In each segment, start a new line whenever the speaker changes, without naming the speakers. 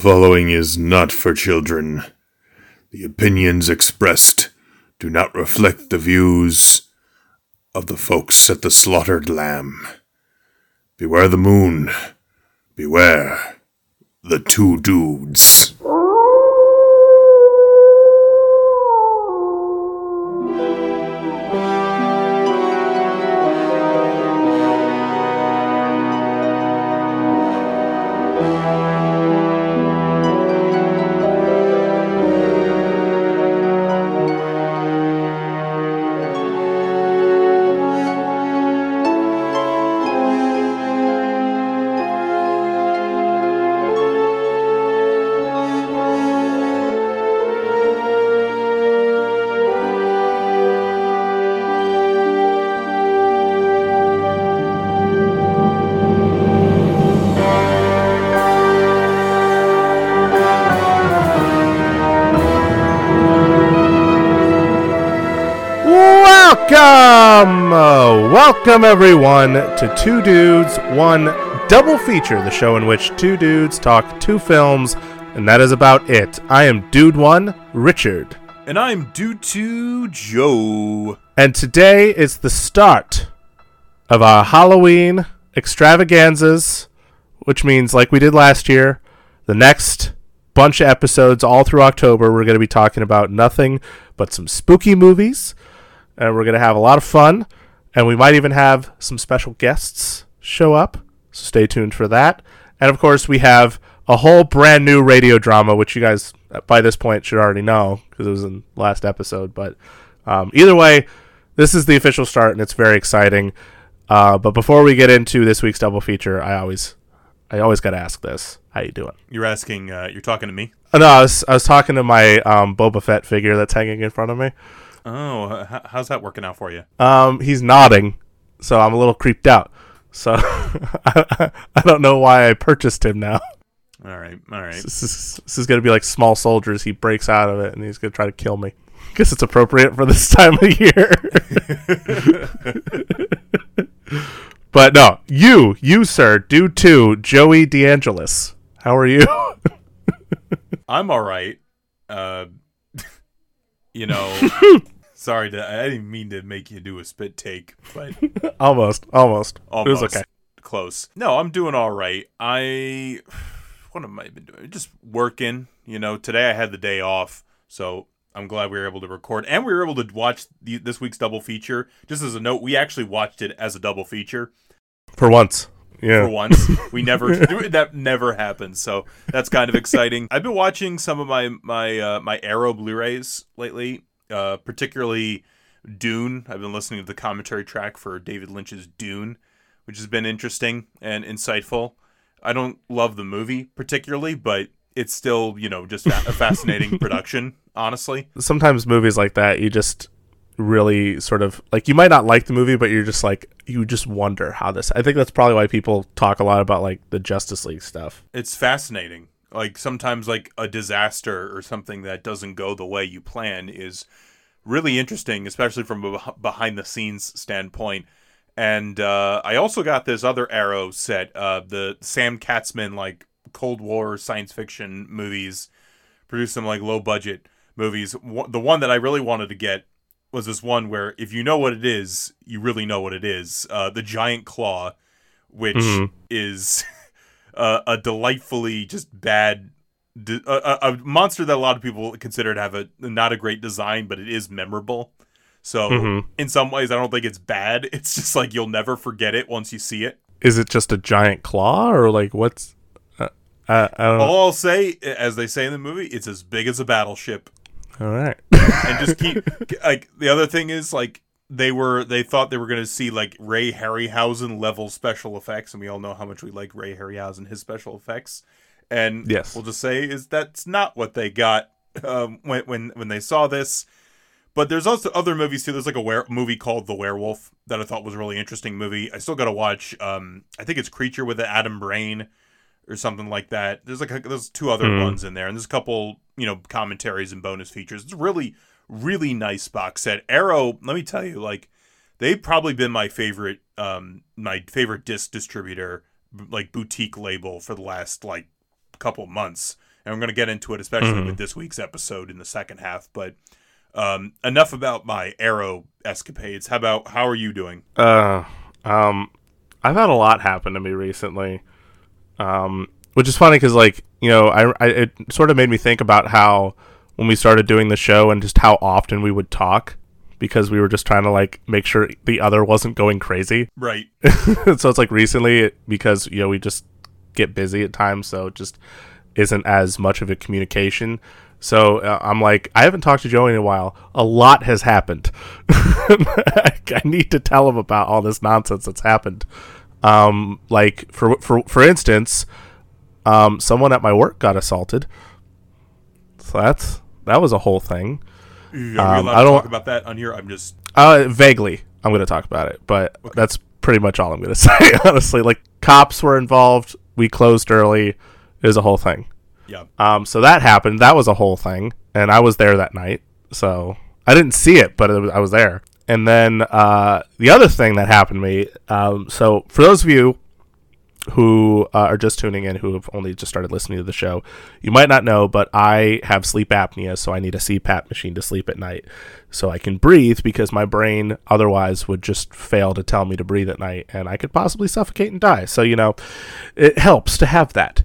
following is not for children. The opinions expressed do not reflect the views of the folks at the slaughtered lamb. Beware the moon. Beware the two dudes.
Welcome, everyone, to Two Dudes, One Double Feature, the show in which two dudes talk two films, and that is about it. I am Dude One, Richard.
And I'm Dude Two, Joe.
And today is the start of our Halloween extravaganzas, which means, like we did last year, the next bunch of episodes all through October, we're going to be talking about nothing but some spooky movies, and we're going to have a lot of fun, and we might even have some special guests show up, so stay tuned for that. And of course, we have a whole brand new radio drama, which you guys uh, by this point should already know because it was in last episode. But um, either way, this is the official start, and it's very exciting. Uh, but before we get into this week's double feature, I always, I always got to ask this: How you doing?
You're asking, uh, you're talking to me?
Oh, no, I was, I was talking to my um, Boba Fett figure that's hanging in front of me.
Oh, h- how's that working out for you?
Um, he's nodding, so I'm a little creeped out. So I, I don't know why I purchased him now.
All right, all right.
This is, this is gonna be like small soldiers. He breaks out of it and he's gonna try to kill me. Guess it's appropriate for this time of year. but no, you, you sir, do too, Joey DeAngelis. How are you?
I'm all right. Uh, you know, sorry, to, I didn't mean to make you do a spit take, but
almost, almost.
almost
It was okay.
close. No, I'm doing all right. I what have I been doing? Just working. You know, today I had the day off, so I'm glad we were able to record and we were able to watch the, this week's double feature. Just as a note, we actually watched it as a double feature.
For once. Yeah.
for once. We never that never happens. So that's kind of exciting. I've been watching some of my my uh, my Arrow Blu-rays lately, uh, particularly Dune. I've been listening to the commentary track for David Lynch's Dune, which has been interesting and insightful. I don't love the movie particularly, but it's still you know just a fascinating production. Honestly,
Sometimes movies like that, you just really sort of like you might not like the movie, but you're just like you just wonder how this. I think that's probably why people talk a lot about like the Justice League stuff.
it's fascinating. Like sometimes like a disaster or something that doesn't go the way you plan is really interesting, especially from a behind the scenes standpoint. And uh, I also got this other Arrow set, uh, the Sam Katzman like Cold War science fiction movies, produced some like low budget movies. The one that I really wanted to get was this one where if you know what it is, you really know what it is. Uh, the Giant Claw, which
Mhm.
is uh, a delightfully just bad d- a, a, monster that a lot of people consider to have a not a great design, but it is memorable. So
Mhm.
in some ways, I don't think it's bad. It's just like you'll never forget it once you see it.
Is it just a giant claw or like what's? Uh, I, I don't know.
All I'll say, as they say in the movie, it's as big as a battleship.
All right.
And just keep like the other thing is like they were they thought they were going to see like Ray Harryhausen level special effects and we all know how much we like Ray Harryhausen his special effects and
Yes.
we'll just say is that's not what they got um, when when when they saw this but there's also other movies too there's like a were- movie called The Werewolf that I thought was a really interesting movie I still got to watch um I think it's Creature with the Atom Brain or something like that. There's like a, there's two other
Hmm.
ones in there, and there's a couple you know commentaries and bonus features. It's really really nice box set. Arrow, let me tell you, like they've probably been my favorite um my favorite disc distributor like boutique label for the last like couple months and we're going to get into it, especially
Mhm.
with this week's episode in the second half. But um, enough about my arrow escapades. How about how are you doing?
Uh, um, I've had a lot happen to me recently, um, which is funny because, like, you know, I, I it sort of made me think about how when we started doing the show and just how often we would talk because we were just trying to like make sure the other wasn't going crazy.
Right.
so it's like recently because you know we just get busy at times, so it just isn't as much of a communication. So uh, I'm like, I haven't talked to Joey in a while. A lot has happened. I need to tell him about all this nonsense that's happened. Um, like for for for instance, um, someone at my work got assaulted. So that's that was a whole thing.
Are we
Um, I don't-
talk about that on here? I'm just
Uh, vaguely, I'm going to talk about it, but that's pretty much all I'm going to say. Honestly, like cops were involved. We closed early. It was a whole thing.
yeah.
Um, so that happened. That was a whole thing, and I was there that night. So I didn't see it, but it was, I was there. And then uh, the other thing that happened to me. Um, so for those of you who uh, are just tuning in, who have only just started listening to the show, you might not know, but I have sleep apnea, so I need a CPAP machine to sleep at night, so I can breathe because my brain otherwise would just fail to tell me to breathe at night, and I could possibly suffocate and die. So you know, it helps to have that.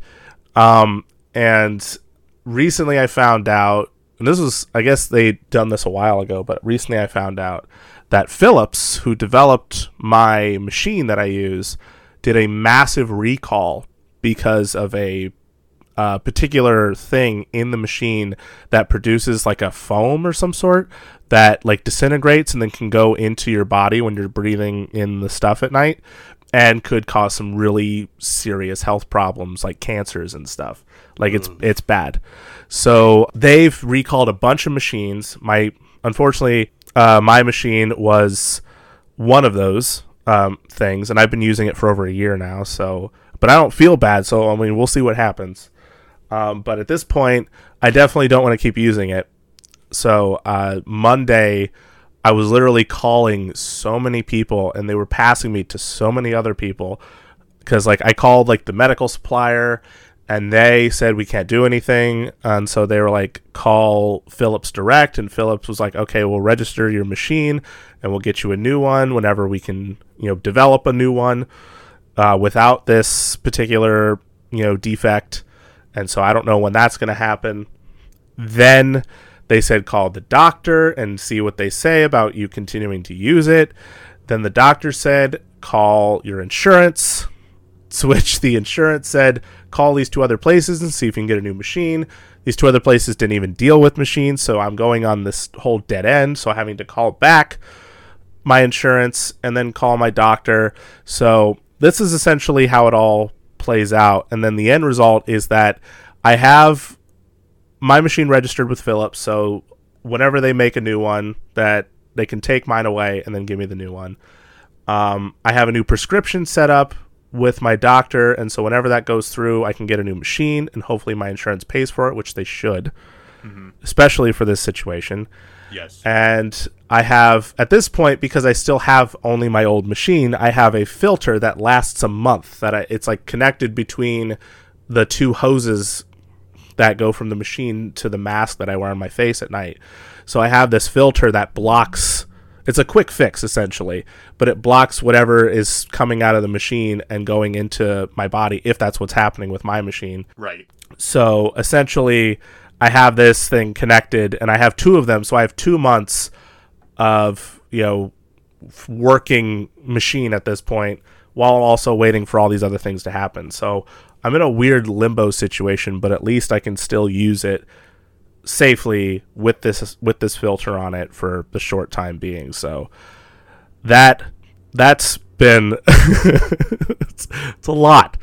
Um, and recently I found out, and this was, I guess they'd done this a while ago, but recently I found out that Philips, who developed my machine that I use, did a massive recall because of a uh, particular thing in the machine that produces like a foam or some sort that like disintegrates and then can go into your body when you're breathing in the stuff at night and could cause some really serious health problems like cancers and stuff. Like it's it's bad. So they've recalled a bunch of machines. My unfortunately, uh, my machine was one of those um, things, and I've been using it for over a year now. So, but I don't feel bad. So I mean, we'll see what happens. Um, but at this point, I definitely don't want to keep using it. So uh, Monday, I was literally calling so many people, and they were passing me to so many other people because like I called like the medical supplier and they said we can't do anything. And so they were like call Philips direct. And Philips was like okay we'll register your machine and we'll get you a new one whenever we can you know develop a new one uh, without this particular you know defect. And so I don't know when that's going to happen. Then they said call the doctor and see what they say about you continuing to use it. Then the doctor said call your insurance which the insurance said, call these two other places and see if you can get a new machine. These two other places didn't even deal with machines, so I'm going on this whole dead end. So having to call back my insurance and then call my doctor. So this is essentially how it all plays out. And then the end result is that I have my machine registered with Philips. So whenever they make a new one, that they can take mine away and then give me the new one. Um, I have a new prescription set up with my doctor, and so whenever that goes through, I can get a new machine, and hopefully my insurance pays for it, which they should, mm-hmm. especially for this situation.
Yes.
And I have, at this point, because I still have only my old machine, I have a filter that lasts a month. That I, it's like connected between the two hoses that go from the machine to the mask that I wear on my face at night. So I have this filter that blocks. It's a quick fix essentially, but it blocks whatever is coming out of the machine and going into my body if that's what's happening with my machine.
right.
So essentially, I have this thing connected, and I have two of them. So I have two months of you know working machine at this point, while also waiting for all these other things to happen. So I'm in a weird limbo situation, but at least I can still use it safely with this with this filter on it for the short time being. So that that's been it's, it's a lot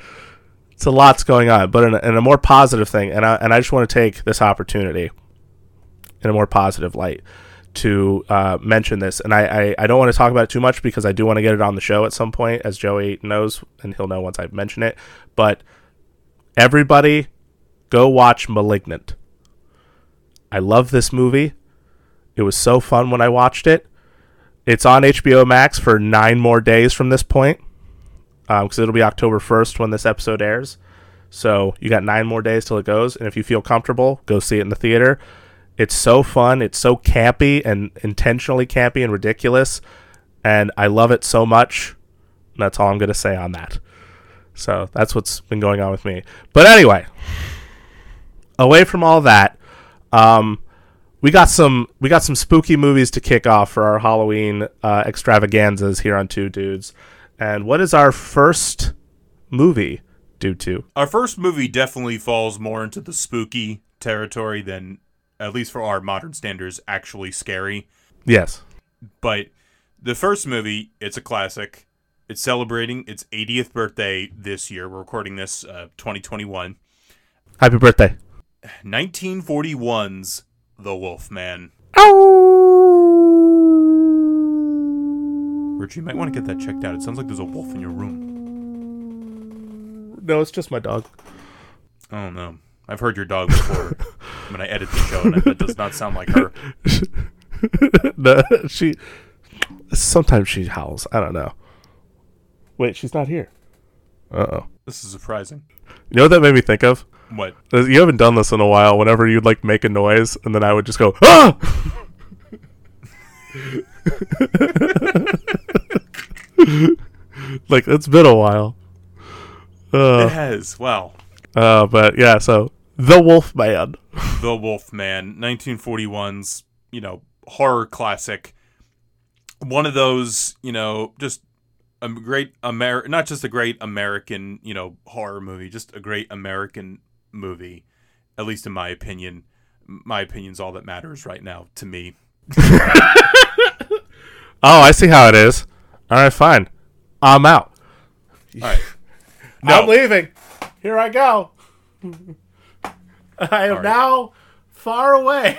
it's a lot's going on, but in a, in a more positive thing, and I, and I just want to take this opportunity in a more positive light to uh, mention this. And I, I, I don't want to talk about it too much because I do want to get it on the show at some point, as Joey knows, and he'll know once I mention it. But everybody, go watch *Malignant*. I love this movie. It was so fun when I watched it. It's on HBO Max for nine more days from this point um, because it'll be October 1st when this episode airs. So you got nine more days till it goes, and if you feel comfortable, go see it in the theater. It's so fun. It's so campy and intentionally campy and ridiculous, and I love it so much. That's all I'm gonna say on that. So that's what's been going on with me. But anyway, away from all that, um, we got some we got some spooky movies to kick off for our Halloween uh, extravaganzas here on Two Dudes. And what is our first movie Dude Two?
Our first movie definitely falls more into the spooky territory than, at least for our modern standards, actually scary.
Yes.
But the first movie, it's a classic. It's celebrating its 80th birthday this year. We're recording this uh, 2021.
Happy birthday.
1941's The Wolf Man. Richie, you might want to get that checked out. It sounds like there's a wolf in your room.
No, it's just my dog.
Oh no. I've heard your dog before when I edit the show, and that does not sound like her.
no, she sometimes she howls. I don't know. Wait, she's not here. Uh oh.
This is surprising.
You know what that made me think of?
What?
Uh, You haven't done this in a while. Whenever you'd like make a noise, and then I would just go ah. like it's been a while.
It
Uh,
has. Wow.
uh, but yeah. So the Wolf Man.
The Wolf Man, 1941's, you know, horror classic. One of those, you know, just a great Amer not just a great American, you know, horror movie, just a great American movie, at least in my opinion. My opinion's all that matters right now to me.
Oh, I see how it is. All right, fine. I'm out.
All right.
I'm
oh.
leaving. Here I go. I am
right.
now far away.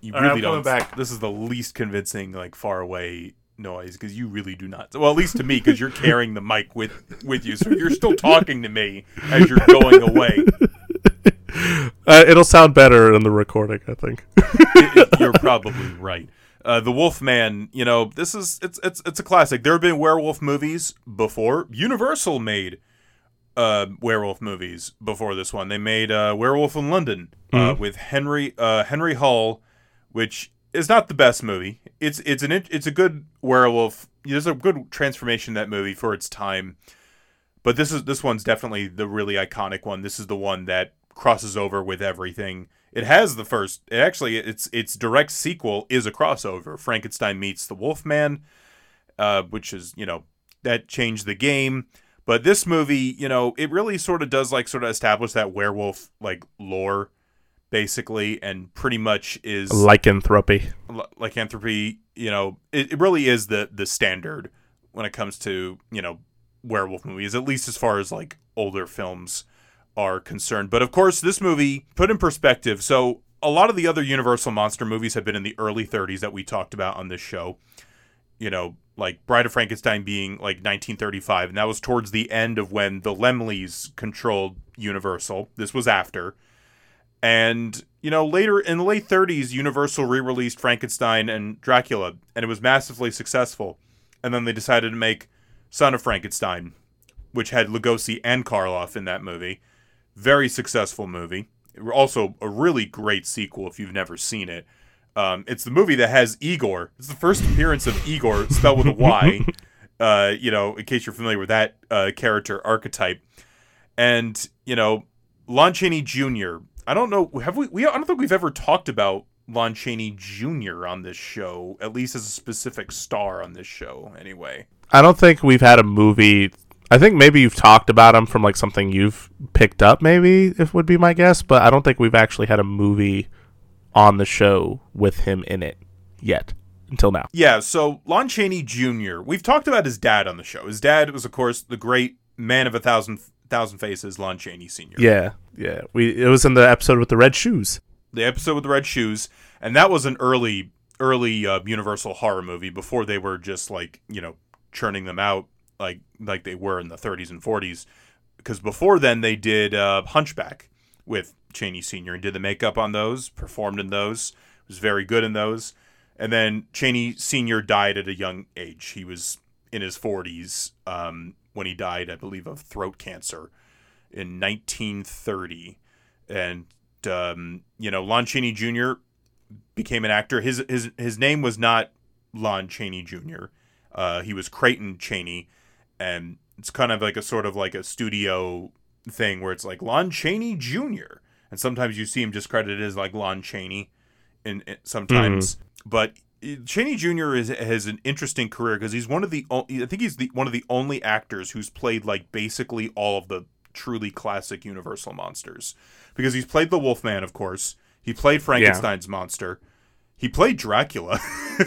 you
All right,
really
I'm
don't.
back.
This is the least convincing, like far away noise because you really do not. Well, at least to me, because you're carrying the mic with with you, so you're still talking to me as you're going away.
Uh, it'll sound better in the recording, I think.
You're probably right. Uh, the Wolfman, you know, this is it's it's it's a classic. There have been werewolf movies before. Universal made uh, werewolf movies before this one. They made uh, Werewolf in London uh, with Henry uh, Henry Hull, which is not the best movie. It's it's an it's a good werewolf. There's a good transformation in that movie for its time. But this is this one's definitely the really iconic one. This is the one that crosses over with everything. It has the first. It actually, its its direct sequel is a crossover. Frankenstein meets the Wolfman, uh, which is you know that changed the game. But this movie, you know, it really sort of does like sort of establish that werewolf like lore, basically, and pretty much is
Lycanthropy.
l- lycanthropy you know it, it really is the the standard when it comes to you know werewolf movies at least as far as like older films are concerned but of course this movie put in perspective so a lot of the other universal monster movies have been in the early 30s that we talked about on this show you know like bride of frankenstein being like 1935 and that was towards the end of when the Laemmles controlled universal this was after and, you know, later in the late 30s, Universal re released Frankenstein and Dracula, and it was massively successful. And then they decided to make Son of Frankenstein, which had Lugosi and Karloff in that movie. Very successful movie. Also, a really great sequel if you've never seen it. Um, it's the movie that has Igor. It's the first appearance of Igor, spelled with a Y. Uh, you know, in case you're familiar with that uh, character archetype. And, you know, Lon Chaney Jr. I don't know. Have we? We I don't think we've ever talked about Lon Chaney Jr. on this show, at least as a specific star on this show. Anyway,
I don't think we've had a movie. I think maybe you've talked about him from like something you've picked up, maybe, if would be my guess, but I don't think we've actually had a movie on the show with him in it yet until now.
yeah. So Lon Chaney Jr. We've talked about his dad on the show. His dad was, of course, the great man of a thousand thousand faces, Lon Chaney Sr.
Yeah, yeah. We it was in the episode with the red shoes.
the episode with the red shoes, and that was an early early uh, Universal horror movie before they were just like you know churning them out like like they were in the 30s and 40s. Because before then they did uh, Hunchback with Chaney Senior and did the makeup on those, performed in those, was very good in those, and then Chaney Senior died at a young age. He was in his 40s um, when he died, I believe, of throat cancer in 1930, and um, you know Lon Chaney Jr. became an actor. His his his name was not Lon Chaney Jr. Uh, he was Creighton Chaney, and it's kind of like a sort of like a studio thing where it's like Lon Chaney Jr. and sometimes you see him just credited as like Lon Chaney, in, in sometimes, mm-hmm. but uh, Chaney Jr. is has an interesting career because he's one of the I think he's the one of the only actors who's played like basically all of the truly classic Universal monsters because he's played the Wolfman, of course. He played Frankenstein's monster. He played Dracula,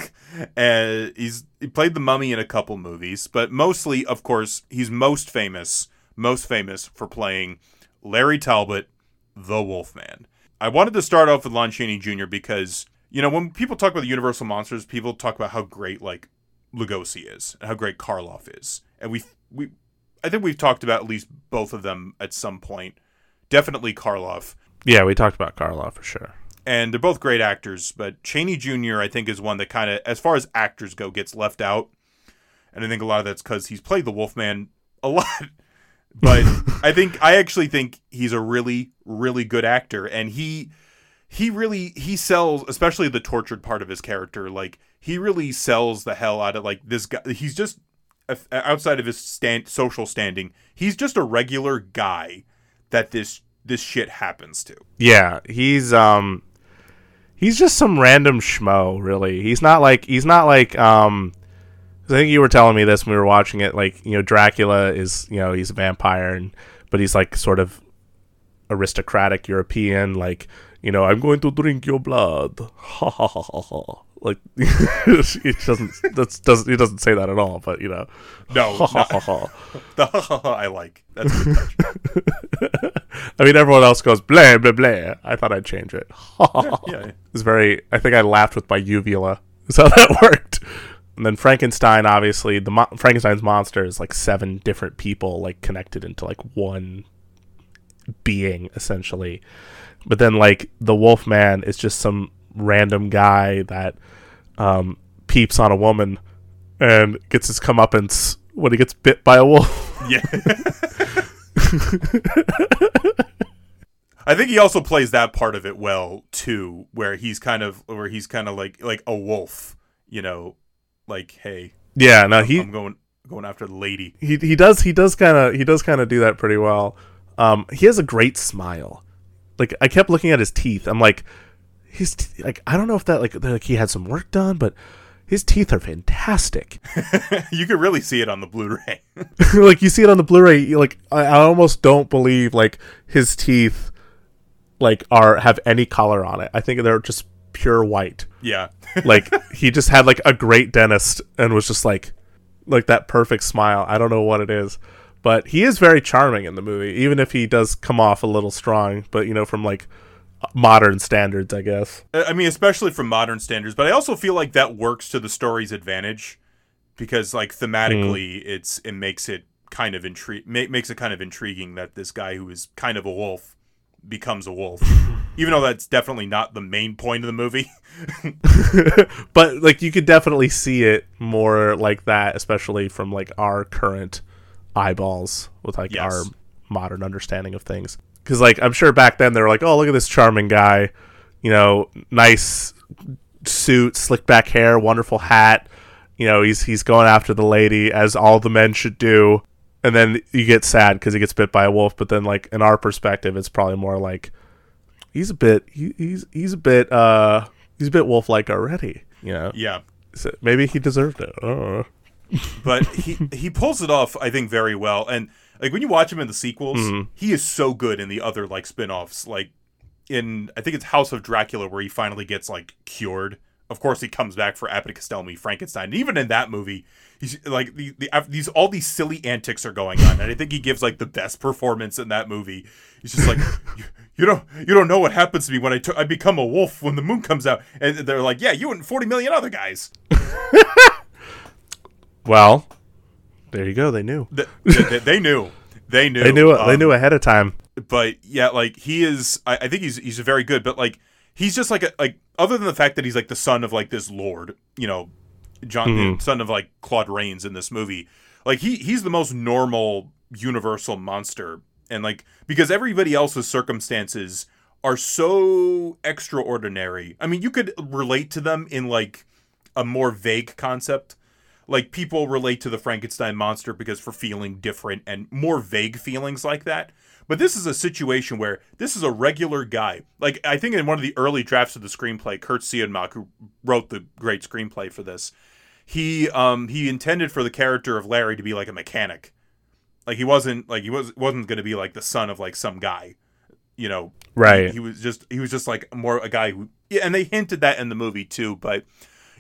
and he's he played the Mummy in a couple movies, but mostly, of course, he's most famous most famous for playing Larry Talbot, the Wolfman. I wanted to start off with Lon Chaney Jr. because you know when people talk about the Universal monsters, people talk about how great like Lugosi is and how great Karloff is, and we we I think we've talked about at least both of them at some point. Definitely Karloff.
Yeah, we talked about Karloff for sure.
And they're both great actors, but Chaney Jr. I think is one that kind of, as far as actors go, gets left out. And I think a lot of that's because he's played the Wolfman a lot. But I think I actually think he's a really, really good actor, and he he really he sells, especially the tortured part of his character. Like he really sells the hell out of like this guy. He's just outside of his stand social standing, he's just a regular guy that this this shit happens to.
Yeah, he's um he's just some random schmo, really. He's not like he's not like um I think you were telling me this when we were watching it like, you know, Dracula is, you know, he's a vampire and but he's like sort of aristocratic European like, you know, I'm going to drink your blood. Ha ha ha ha ha. Like he doesn't that's doesn't he doesn't say that at all, but you know.
No,
ha, ha, ha,
ha. I like. That's.
I mean, everyone else goes blah blah blah. I thought I'd change it.
yeah, yeah.
It's very. I think I laughed with my uvula. Is how that worked. And then Frankenstein, obviously, the mo- Frankenstein's monster is like seven different people, like connected into like one being, essentially. But then, like the Wolfman is just some random guy that um, peeps on a woman and gets his comeuppance when he gets bit by a wolf.
Yeah. I think he also plays that part of it well too, where he's kind of where he's kind of like like a wolf, you know, like hey,
yeah, no, he
I'm going going after the lady.
He he does he does kind of he does kind of do that pretty well. Um, he has a great smile. Like I kept looking at his teeth. I'm like, his t- like I don't know if that like like he had some work done, but his teeth are fantastic.
you can really see it on the Blu-ray.
like you see it on the Blu-ray. Like I, I almost don't believe like his teeth like are have any color on it. I think they're just pure white.
Yeah.
like he just had like a great dentist and was just like like that perfect smile. I don't know what it is. But he is very charming in the movie, even if he does come off a little strong, but you know, from like modern standards, I guess.
I mean, especially from modern standards, but I also feel like that works to the story's advantage because like thematically mm. it's it makes it kind of intri- ma- makes it kind of intriguing that this guy who is kind of a wolf becomes a wolf, even though that's definitely not the main point of the movie.
but like you could definitely see it more like that, especially from like our current eyeballs with like yes. our modern understanding of things. Because like I'm sure back then they were like, oh look at this charming guy, you know, nice suit, slick back hair, wonderful hat. You know, he's he's going after the lady as all the men should do and then you get sad because he gets bit by a wolf. But then, like in our perspective, it's probably more like he's a bit he, he's he's a bit uh he's a bit wolf like already. You know?
Yeah.
So maybe he deserved it.
But he he pulls it off, I think, very well. And like when you watch him in the sequels, mm-hmm. he is so good in the other like spin-offs. Like in I think it's House of Dracula where he finally gets like cured. Of course, he comes back for Abbott Costello Frankenstein. And even in that movie, he's like the, the these all these silly antics are going on, and I think he gives like the best performance in that movie. He's just like. you, you don't you don't know what happens to me when I, t- I become a wolf when the moon comes out and they're like yeah you and 40 million other guys
well there you go they knew
the, they, they, knew they knew
they knew um, they knew ahead of time
but yeah like he is I, I think he's he's very good but like he's just like a like other than the fact that he's like the son of like this lord you know John, mm-hmm. son of like Claude Rains in this movie. Like he he's the most normal universal monster and like because everybody else's circumstances are so extraordinary. I mean, you could relate to them in like a more vague concept. Like people relate to the Frankenstein monster because for feeling different and more vague feelings like that. But this is a situation where this is a regular guy. Like I think in one of the early drafts of the screenplay, Kurt Siodmak, who wrote the great screenplay for this, he um he intended for the character of Larry to be like a mechanic. Like he wasn't like he was wasn't going to be like the son of like some guy, you know.
Right.
He, he was just he was just like more a guy who yeah, and they hinted that in the movie too, but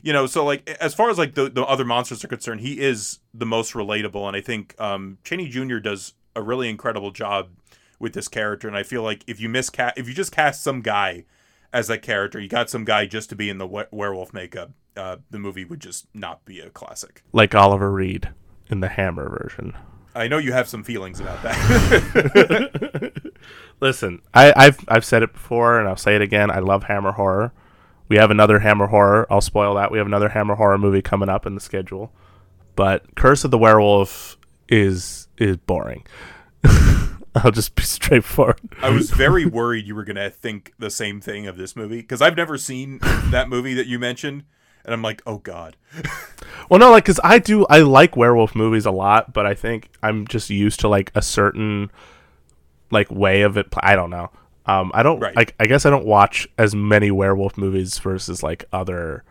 you know, so like as far as like the, the other monsters are concerned, he is the most relatable, and I think um, Chaney Jr. does a really incredible job with this character. And I feel like if you miscast, if you just cast some guy as that character, you got some guy just to be in the we- werewolf makeup, uh, the movie would just not be a classic.
Like Oliver Reed in the Hammer version.
I know you have some feelings about that.
Listen, I, I've I've said it before and I'll say it again. I love Hammer horror. We have another Hammer horror. I'll spoil that. We have another Hammer horror movie coming up in the schedule. But Curse of the Werewolf is is boring. I'll just be straightforward.
I was very worried you were going to think the same thing of this movie because I've never seen that movie that you mentioned. And I'm like, oh God.
Well, no, like, because I do, I like werewolf movies a lot, but I think I'm just used to like a certain like way of it. I don't know. Um, I don't
Right.
like. I guess I don't watch as many werewolf movies versus like other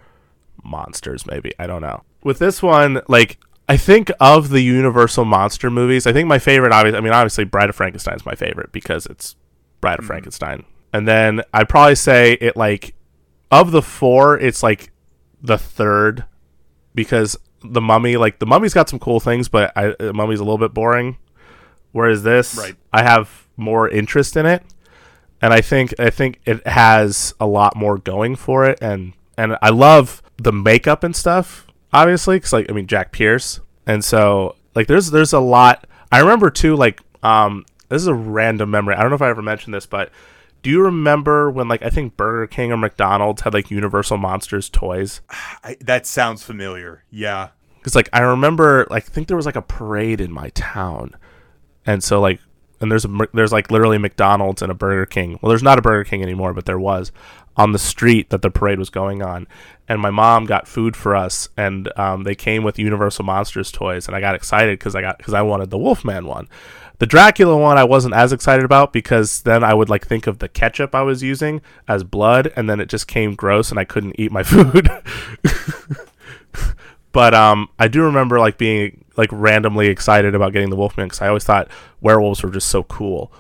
monsters. Maybe I don't know. With this one, like I think of the Universal monster movies, I think my favorite, obviously, I mean, obviously, Bride of Frankenstein is my favorite because it's Bride of Frankenstein, and then I'd probably say it like of the four, it's like the third because the Mummy, like the Mummy's got some cool things, but I, the Mummy's a little bit boring. Whereas this,
Right.
I have more interest in it, and I think I think it has a lot more going for it, and and I love the makeup and stuff, obviously, because like I mean Jack Pierce, and so like there's there's a lot. I remember too, like um, this is a random memory. I don't know if I ever mentioned this, but do you remember when like I think Burger King or McDonald's had like Universal Monsters toys?
I, that sounds familiar. Yeah.
because like I remember like I think there was like a parade in my town, and so like and there's a there's like literally McDonald's and a Burger King. Well, there's not a Burger King anymore, but there was on the street that the parade was going on, and my mom got food for us, and um, they came with Universal Monsters toys, and I got excited because I got because I wanted the Wolfman one. The Dracula one I wasn't as excited about because then I would like think of the ketchup I was using as blood, and then it just came gross, and I couldn't eat my food. But um, I do remember like being like randomly excited about getting the Wolfman because I always thought werewolves were just so cool.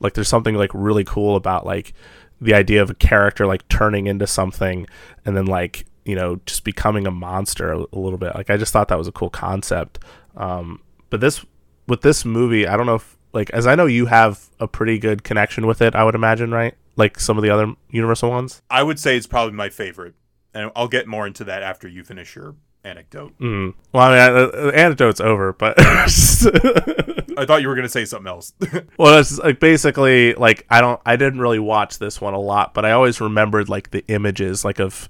Like there's something like really cool about like the idea of a character like turning into something and then like you know just becoming a monster a, a little bit. Like I just thought that was a cool concept. Um, but this with this movie, I don't know if like as I know you have a pretty good connection with it. I would imagine, right? Like some of the other Universal ones.
I would say it's probably my favorite. And I'll get more into that after you finish your anecdote.
Mm. Well, I mean, the anecdote's over, but
I thought you were going to say something else.
Well, it's like basically like I don't I didn't really watch this one a lot, but I always remembered like the images like of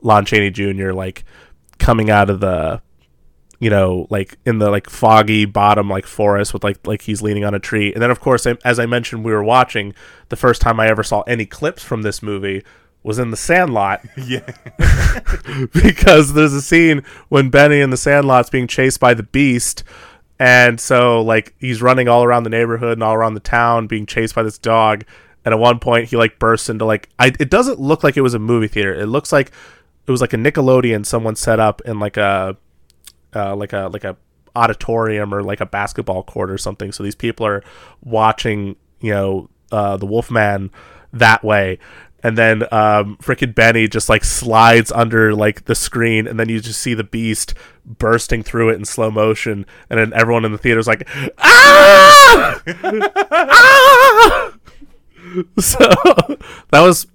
Lon Chaney Jr. like coming out of the you know like in the like foggy bottom like forest with like like he's leaning on a tree. And then of course as I mentioned we were watching the first time I ever saw any clips from this movie was in the Sandlot
yeah.
because there's a scene when Benny in the Sandlot's being chased by the Beast, and so like he's running all around the neighborhood and all around the town, being chased by this dog. And at one point, he like bursts into like I. It doesn't look like it was a movie theater. It looks like it was like a Nickelodeon someone set up in like a uh, like a like a auditorium or like a basketball court or something. So these people are watching, you know, uh, the Wolfman that way. And then um, frickin' Benny just like slides under like the screen, and then you just see the beast bursting through it in slow motion, and then everyone in the theater is like, ah! So that was,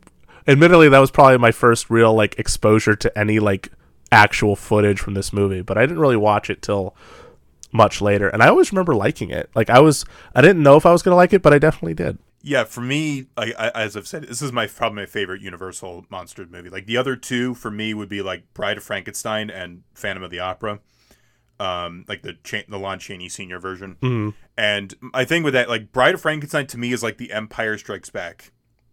admittedly, that was probably my first real like exposure to any like actual footage from this movie, but I didn't really watch it till much later, and I always remember liking it. Like I was, I didn't know if I was gonna like it, but I definitely did.
Yeah, for me, I, I, as I've said, this is my probably my favorite Universal monster movie. Like the other two for me would be like Bride of Frankenstein and Phantom of the Opera, um, like the Cha- the Lon Chaney Senior version. And I think with that, like Bride of Frankenstein to me is like the Empire Strikes Back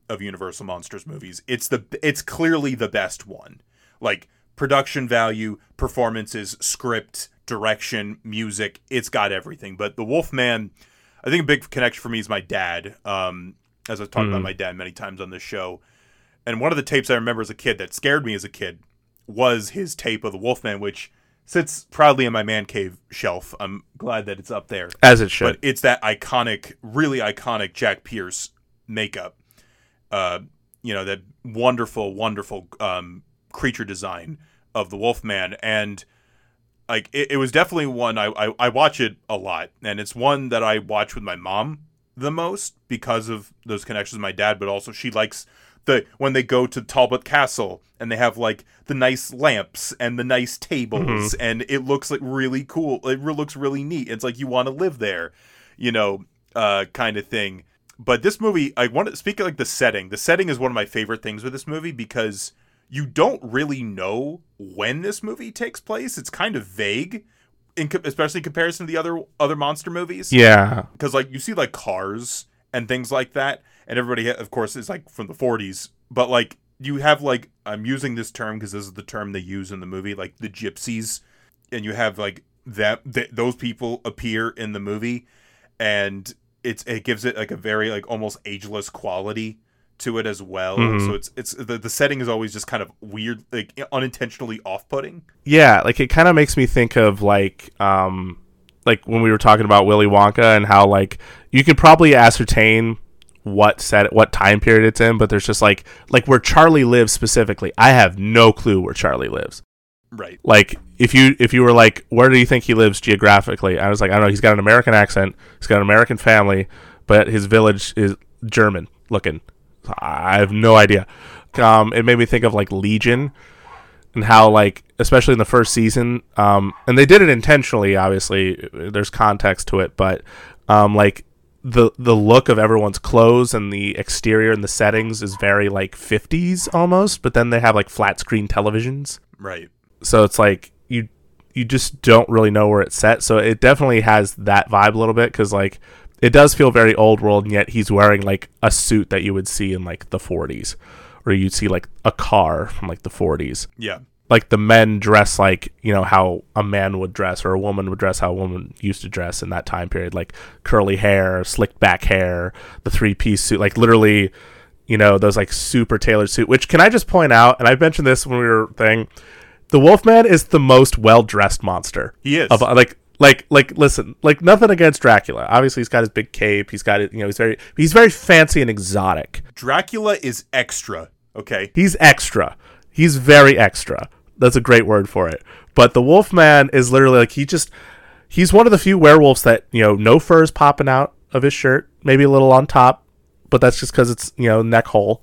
of Universal Monsters movies. It's the it's clearly the best one. Like production value, performances, script, direction, music, it's got everything. But The Wolfman, I think a big connection for me is my dad. Um, as I've talked about my dad many times on this show. And one of the tapes I remember as a kid that scared me as a kid was his tape of The Wolfman, which sits proudly in my man cave shelf. I'm glad that it's up there.
As it should.
But it's that iconic, really iconic Jack Pierce makeup. Uh, you know, that wonderful, wonderful um, creature design of the Wolfman. And like it, it was definitely one I, I, I watch it a lot. And it's one that I watch with my mom the most because of those connections with my dad, but also she likes the when they go to Talbot Castle and they have like the nice lamps and the nice tables and it looks like really cool. It re- looks really neat. It's like you want to live there, you know, uh, kind of thing. But this movie, I want to speak of like the setting. The setting is one of my favorite things with this movie because you don't really know when this movie takes place. It's kind of vague, in co- especially in comparison to the other other monster movies
yeah.
because like you see like cars and things like that and everybody of course is like from the 40s but like you have like i'm using this term because this is the term they use in the movie like the gypsies and you have like that th- those people appear in the movie and it's it gives it like a very like almost ageless quality to it as well
Mhm.
so it's it's the, the setting is always just kind of weird like unintentionally off-putting
Yeah, like it kind of makes me think of like um like when we were talking about Willy Wonka and how like you could probably ascertain what set what time period it's in, but there's just like like where Charlie lives specifically. I have no clue where Charlie lives.
right
Like if you if you were like where do you think he lives geographically? I was like I don't know, he's got an American accent, he's got an American family, but his village is German looking. I have no idea. Um, it made me think of like Legion and how like especially in the first season um and they did it intentionally obviously there's context to it but um like the the look of everyone's clothes and the exterior and the settings is very like 50s almost but then they have like flat screen televisions.
Right.
So it's like you you just don't really know where it's set. So it definitely has that vibe a little bit because like it does feel very old world and yet he's wearing like a suit that you would see in like the 40s or you'd see like a car from like the 40s
yeah.
Like the men dress like you know how a man would dress or a woman would dress how a woman used to dress in that time period like curly hair slicked back hair the three piece suit like literally you know those like super tailored suit which can i just point out and i mentioned this when we were thing the wolfman is the most well dressed monster
he is.
of uh, like like like listen like nothing against dracula obviously he's got his big cape he's got it you know he's very he's very fancy and exotic
Dracula is extra. Okay.
He's extra. He's very extra. That's a great word for it. But the Wolfman is literally like he just he's one of the few werewolves that, you know, no furs popping out of his shirt, maybe a little on top, but that's just cuz it's, you know, neck hole.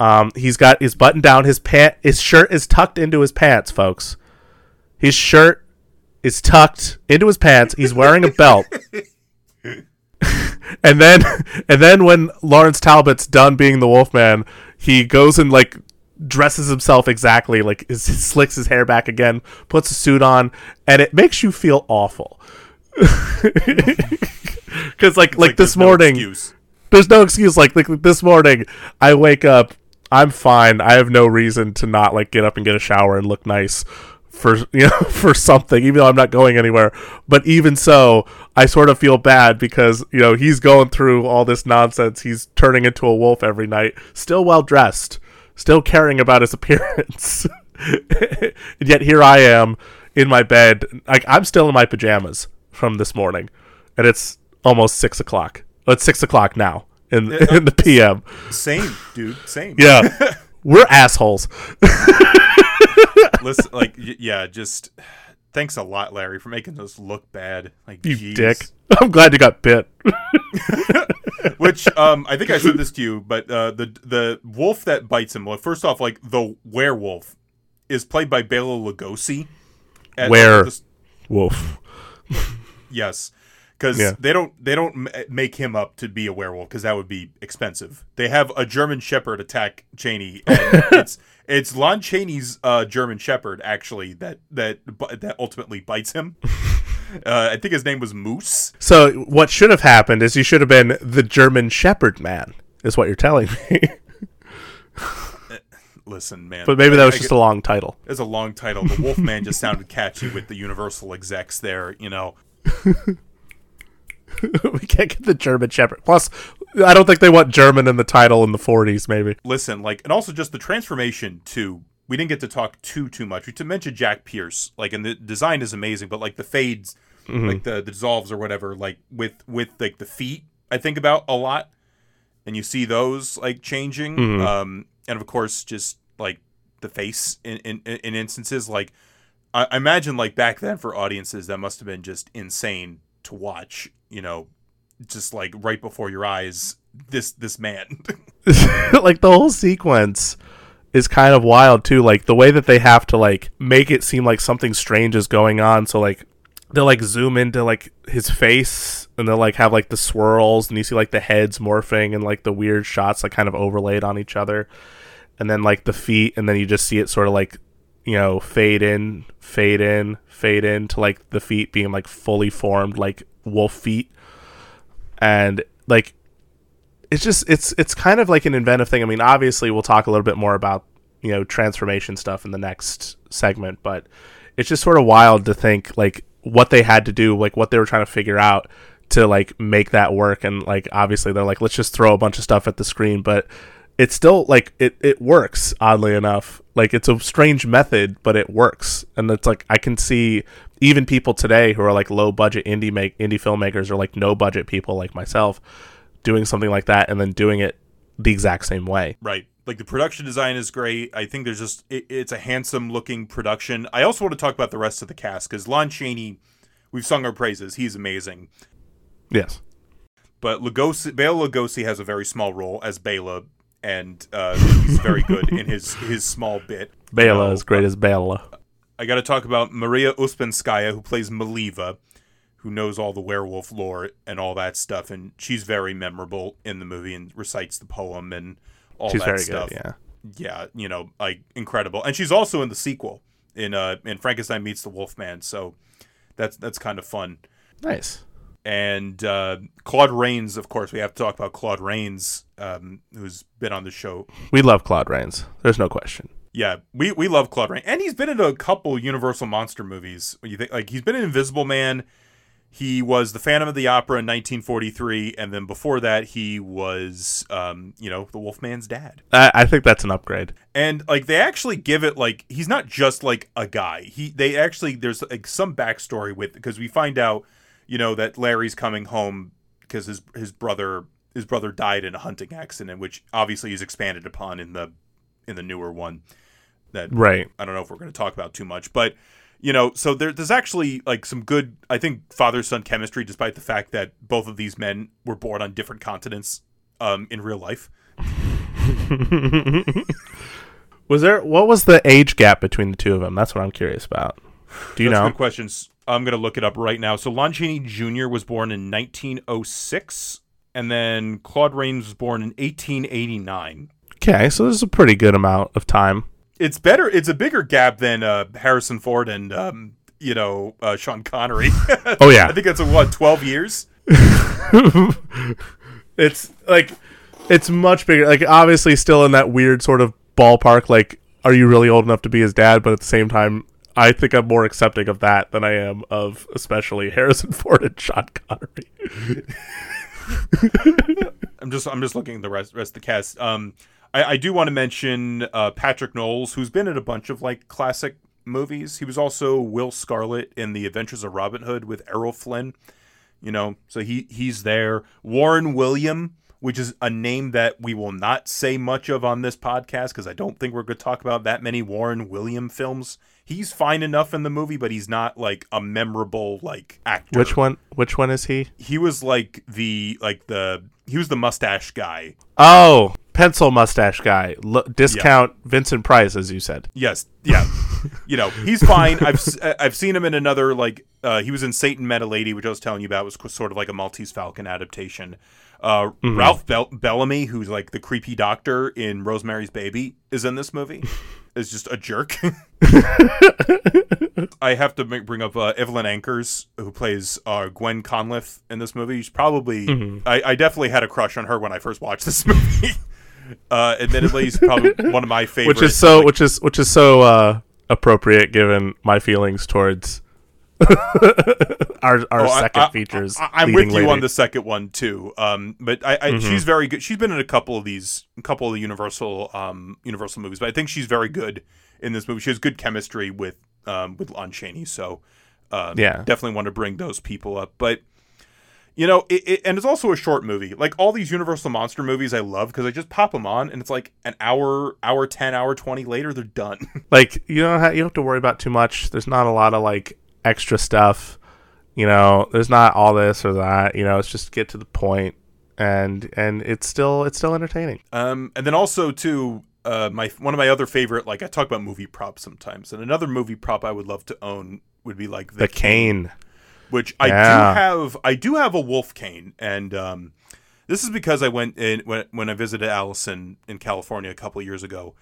Um, he's got his button down, his pant his shirt is tucked into his pants, folks. His shirt is tucked into his pants. He's wearing a belt. and then and then when Lawrence Talbot's done being the Wolfman, he goes and like dresses himself exactly like is, slicks his hair back again, puts a suit on, and it makes you feel awful. Because like, like this
there's no
morning, there's no excuse. Like, like this morning, I wake up, I'm fine. I have no reason to not like get up and get a shower and look nice for you know for something, even though I'm not going anywhere. But even so, I sort of feel bad because you know he's going through all this nonsense. He's turning into a wolf every night, still well dressed, still caring about his appearance, and yet here I am in my bed. Like I'm still in my pajamas from this morning, and it's almost six o'clock. It's six o'clock now in in the PM.
Same, dude. Same.
Yeah, we're assholes.
Listen, like, y- yeah, just thanks a lot, Larry, for making us look bad. Like,
You
jeez.
dick. I'm glad you got bit.
Which, um, I think I said this to you, but uh, the the wolf that bites him. Well, first off, like the werewolf is played by Bela Lugosi.
Where-
this-
Wolf.
Yes, because
Yeah.
they don't they don't make him up to be a werewolf because that would be expensive. They have a German Shepherd attack Chaney, it's it's Lon Chaney's uh, German Shepherd actually that that that ultimately bites him. Uh, I think his name was Moose.
So what should have happened is you should have been the German Shepherd Man. Is what you're telling me.
Listen, man.
but maybe that was
I- I
just
get-
a long title.
It's a long title. The Wolfman just sounded catchy with the Universal execs there. You know,
we can't get the German Shepherd. Plus, I don't think they want German in the title in the 40s. Maybe.
listen, like, and also just the transformation too. We didn't get to talk too too much. We to mention Jack Pierce, like, and the design is amazing, but like the fades, like the, the dissolves or whatever, like with with like the feet, I think about a lot, and you see those like changing, um, and of course just like the face in in, in instances like. I I imagine like back then for audiences that must have been just insane to watch, you know, just like right before your eyes this this man.
like the whole sequence is kind of wild too. Like the way that they have to like make it seem like something strange is going on. So like they'll like zoom into like his face and they'll like have like the swirls and you see like the heads morphing and like the weird shots like kind of overlaid on each other. And then like the feet and then you just see it sort of like you know fade in fade in fade in to like the feet being like fully formed like wolf feet and like it's just it's it's kind of like an inventive thing. I mean, obviously we'll talk a little bit more about you know transformation stuff in the next segment, but it's just sort of wild to think like what they had to do, like what they were trying to figure out to like make that work. And like obviously they're like, let's just throw a bunch of stuff at the screen, but it's still like it it works oddly enough. Like it's a strange method, but it works, and it's like I can see even people today who are like low budget indie make indie filmmakers or like no budget people like myself doing something like that and then doing it the exact same way.
Right. Like the production design is great. I think there's just it, it's a handsome looking production. I also want to talk about the rest of the cast because Lon Chaney, we've sung our praises. He's amazing.
Yes.
But Lugosi, Bela Lugosi has a very small role as Bela, and uh, he's very good in his his small bit. You
Bela
know,
is great as Bela.
I got to talk about Maria Uspenskaya, who plays Maleva, who knows all the werewolf lore and all that stuff, and she's very memorable in the movie and recites the poem and all
She's
that
very
stuff.
good, yeah.
yeah, you know, like incredible. And she's also in the sequel in uh in Frankenstein meets the Wolfman, so that's that's kind of fun.
Nice.
And uh, Claude Rains, of course, we have to talk about Claude Rains, um, who's been on the show.
We love Claude Rains. There's no question.
Yeah, we, we love Claude Rains, and he's been in a couple Universal monster movies. You think like he's been in Invisible Man. He was the Phantom of the Opera in 1943, and then before that, he was, um, you know, the Wolfman's dad.
I, I think that's an upgrade.
and like they actually give it like he's not just like a guy he they actually there's like some backstory with because we find out you know that larry's coming home because his his brother his brother died in a hunting accident which obviously is expanded upon in the in the newer one that
Right.
i don't know if we're going to talk about too much but you know so there, there's actually like some good i think father son chemistry despite the fact that both of these men were born on different continents um, in real life
Was there what was the age gap between the two of them? That's what I'm curious about. Do you
That's
know?
good questions. I'm gonna look it up right now. So Lon Chaney Jr. was born in 1906, and then Claude Rains was born in 1889.
Okay, so this is a pretty good amount of time.
It's better. It's a bigger gap than uh, Harrison Ford and um, you know uh, Sean Connery.
Oh yeah.
I think that's a what 12 years.
it's like it's much bigger. Like obviously still in that weird sort of ballpark like are you really old enough to be his dad, but at the same time I think I'm more accepting of that than I am of especially Harrison Ford and Sean Connery.
I'm just I'm just looking at the rest rest of the cast. Um, I, I do want to mention uh, Patric Knowles, who's been in a bunch of like classic movies. He was also Will Scarlet in The Adventures of Robin Hood with Errol Flynn. You know, so he he's there. Warren William, which is a name that we will not say much of on this podcast because I don't think we're going to talk about that many Warren William films. He's fine enough in the movie, but he's not like a memorable like actor
Which one which one is he?
he was like the like the he was the mustache guy.
Oh, pencil mustache guy. L- discount Vincent Price as you said.
Yes, yeah. you know, he's fine. I've I've seen him in another like uh, he was in Satan Met a Lady, which I was telling you about was sort of like a Maltese Falcon adaptation. Uh, Ralph Bell- Bellamy, who's like the creepy doctor in Rosemary's Baby, is in this movie. is just a jerk. I have to make, bring up uh, Evelyn Ankers, who plays uh, Gwen Conliffe in this movie. She's probably, I, I definitely had a crush on her when I first watched this movie. uh, admittedly, she's probably one of my favorites.
which is so
like-
which is which is so uh appropriate given my feelings towards our our
Oh,
second
I-
features
I, am with you
lady.
on the second one too. Um, but I, I she's very good. She's been in a couple of these, a couple of the Universal, um, Universal movies. But I think she's very good in this movie. She has good chemistry with, um, with Lon Chaney. So, uh,
Yeah.
definitely want to bring those people up. But you know, it, it, and it's also a short movie. Like all these Universal monster movies, I love because I just pop them on, and it's like an hour, hour ten, hour twenty later, they're done.
like you don't have, you don't have to worry about too much there's not a lot of like extra stuff you know there's not all this or that you know it's just get to the point and and it's still it's still entertaining
Um, and then also too, uh, my one of my other favorite, like I talk about movie props sometimes, and another movie prop I would love to own would be like
the cane
which I
Yeah.
do have. I do have a wolf cane, and um, this is because I went in when when I visited Allison in California a couple years ago.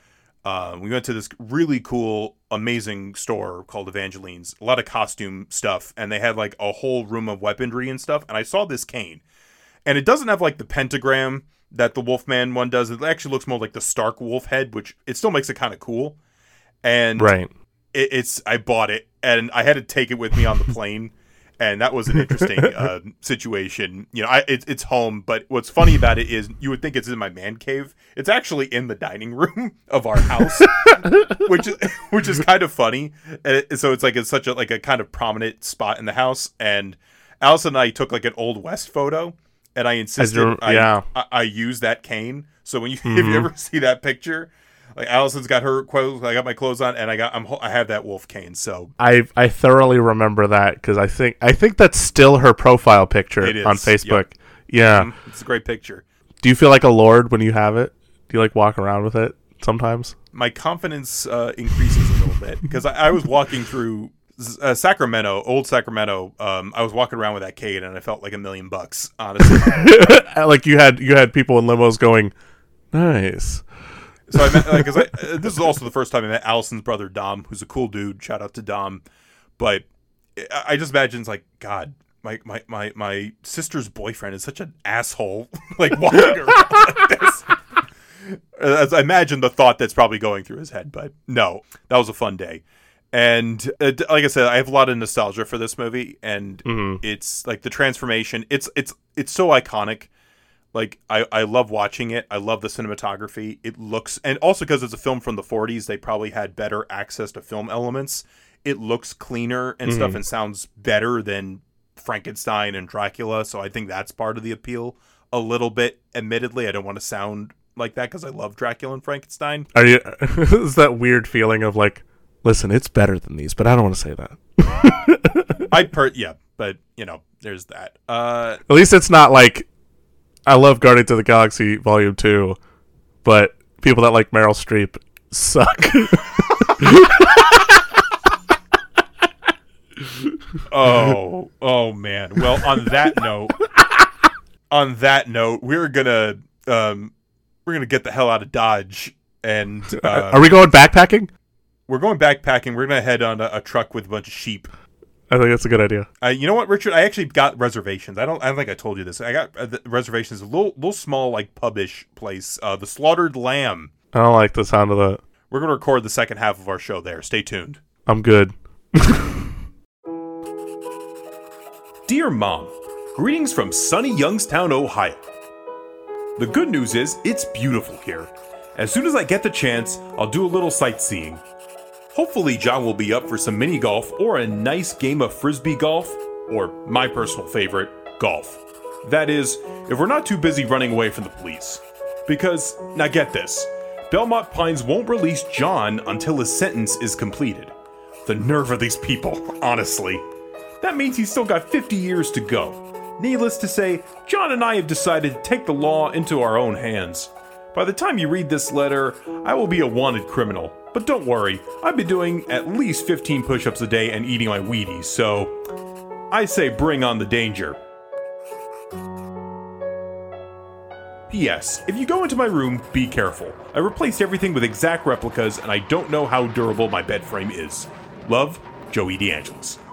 Uh, we went to this really cool, amazing store called Evangeline's. A lot of costume stuff, and they had like a whole room of weaponry and stuff. And I saw this cane, and it doesn't have like the pentagram that the Wolfman one does. It actually looks more like the Stark wolf head, which it still makes it kind of cool. And
right
it, it's I bought it and I had to take it with me on the plane, and that was an interesting uh, situation. You know, I it's it's home, but what's funny about it is you would think it's in my man cave. It's actually in the dining room of our house, which is which is kind of funny. And so it's like it's such a like a kind of prominent spot in the house. And Allison and I took like an old west photo, and I insisted I,
yeah.
I, I use that cane. So when you if you ever see that picture, like Allison's got her clothes, I got my clothes on, and I got I'm I have that wolf cane. So
i i thoroughly remember that because i think i think that's still her profile picture on facebook yeah
mm, it's a great picture.
do you feel like a lord when you have it do you like walk around with it sometimes
My confidence uh, increases a little bit because I, I was walking through uh, Sacramento, old Sacramento. Um, I was walking around with that cane, and I felt like a million bucks, honestly.
like you had you had people in limos going nice
So I met, like, 'cause I, uh, this is also the first time I met Allison's brother Dom, who's a cool dude. Shout out to Dom. But I, I just imagine it's like God. My, my, my, my sister's boyfriend is such an asshole, like walking around like this. As I imagine the thought that's probably going through his head, but no, that was a fun day. And uh, like I said, I have a lot of nostalgia for this movie, and it's like the transformation. It's it's it's so iconic like I, I love watching it. I love the cinematography. It looks and also because it's a film from the 40s they probably had better access to film elements. It looks cleaner and stuff and sounds better than frankenstein and dracula so i think that's part of the appeal a little bit. Admittedly i don't want to sound like that because i love dracula and frankenstein.
Are you? is that weird feeling of like, listen, it's better than these, but I don't want to say that.
i per yeah but you know there's that. Uh
At least it's not like, I love Guardians of the Galaxy Volume Two, but people that like Meryl Streep suck.
oh oh man well on that note on that note we're gonna um we're gonna get the hell out of dodge and uh,
Are we going backpacking?
we're going backpacking we're gonna head on a, a truck with a bunch of sheep
I think that's a good idea.
uh, you know what richard i actually got reservations i don't i don't think i told you this i got uh, the reservations a little little small like pubish place uh the slaughtered lamb
I don't like the sound of that.
we're gonna record the second half of our show there stay tuned
I'm good.
Dear Mom, greetings from sunny Youngstown, Ohio. The good news is it's beautiful here. As soon as I get the chance, I'll do a little sightseeing. Hopefully, John will be up for some mini golf or a nice game of frisbee golf, or my personal favorite, golf. That is, if we're not too busy running away from the police. Because, now get this Belmont Pines won't release John until his sentence is completed. The nerve of these people, honestly. That means he's still got 50 years to go. Needless to say, John and I have decided to take the law into our own hands. By the time you read this letter, I will be a wanted criminal. But don't worry, I've been doing at least 15 push ups a day and eating my Wheaties, so I say bring on the danger. P.S. If you go into my room, be careful. I replaced everything with exact replicas, and I don't know how durable my bed frame is. Love, Joey DeAngelis.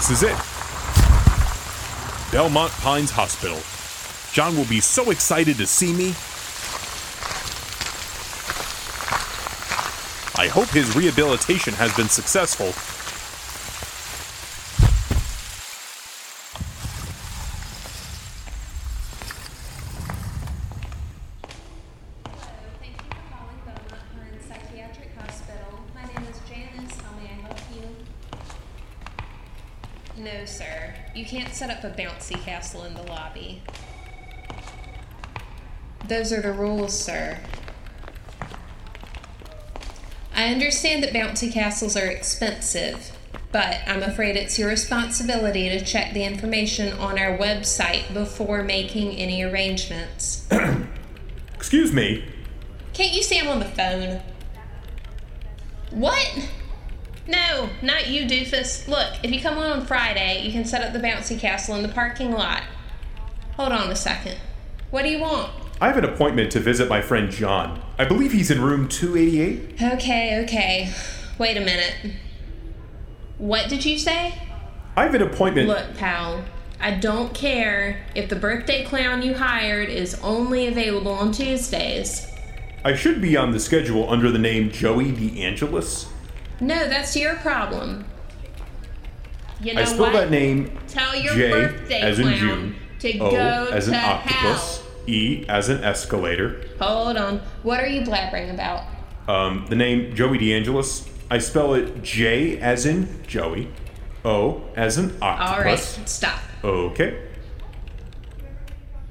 This is it. Belmont Pines Hospital. John will be so excited to see me. I hope his rehabilitation has been successful.
Thank you for calling Beaumont Pines Psychiatric Hospital. My name is Janice. How may I help you? No, sir. You can't set up a bouncy castle in the lobby. Those are the rules, sir. I understand that bouncy castles are expensive, but I'm afraid it's your responsibility to check the information on our website before making any arrangements.
Excuse me.
Can't you see I'm on the phone? What? No, not you, doofus. Look, if you come on on Friday, you can set up the bouncy castle in the parking lot. Hold on a second. What do you want?
I have an appointment to visit my friend John. I believe he's in room 288.
Okay, okay. Wait a minute. What did you say?
I have an appointment.
Look, pal, I don't care if the birthday clown you hired is only available on Tuesdays.
I should be on the schedule under the name Joey DeAngelis.
No, that's your problem. You know
I spell
what?
that name
Tell your
J
birthday
as in
clown
June,
to
O
go
as in
to
octopus, E as an escalator.
Hold on. What are you blabbering about?
Um, the name Joey DeAngelis, I spell it J as in Joey, O as in octopus.
All right, stop.
Okay.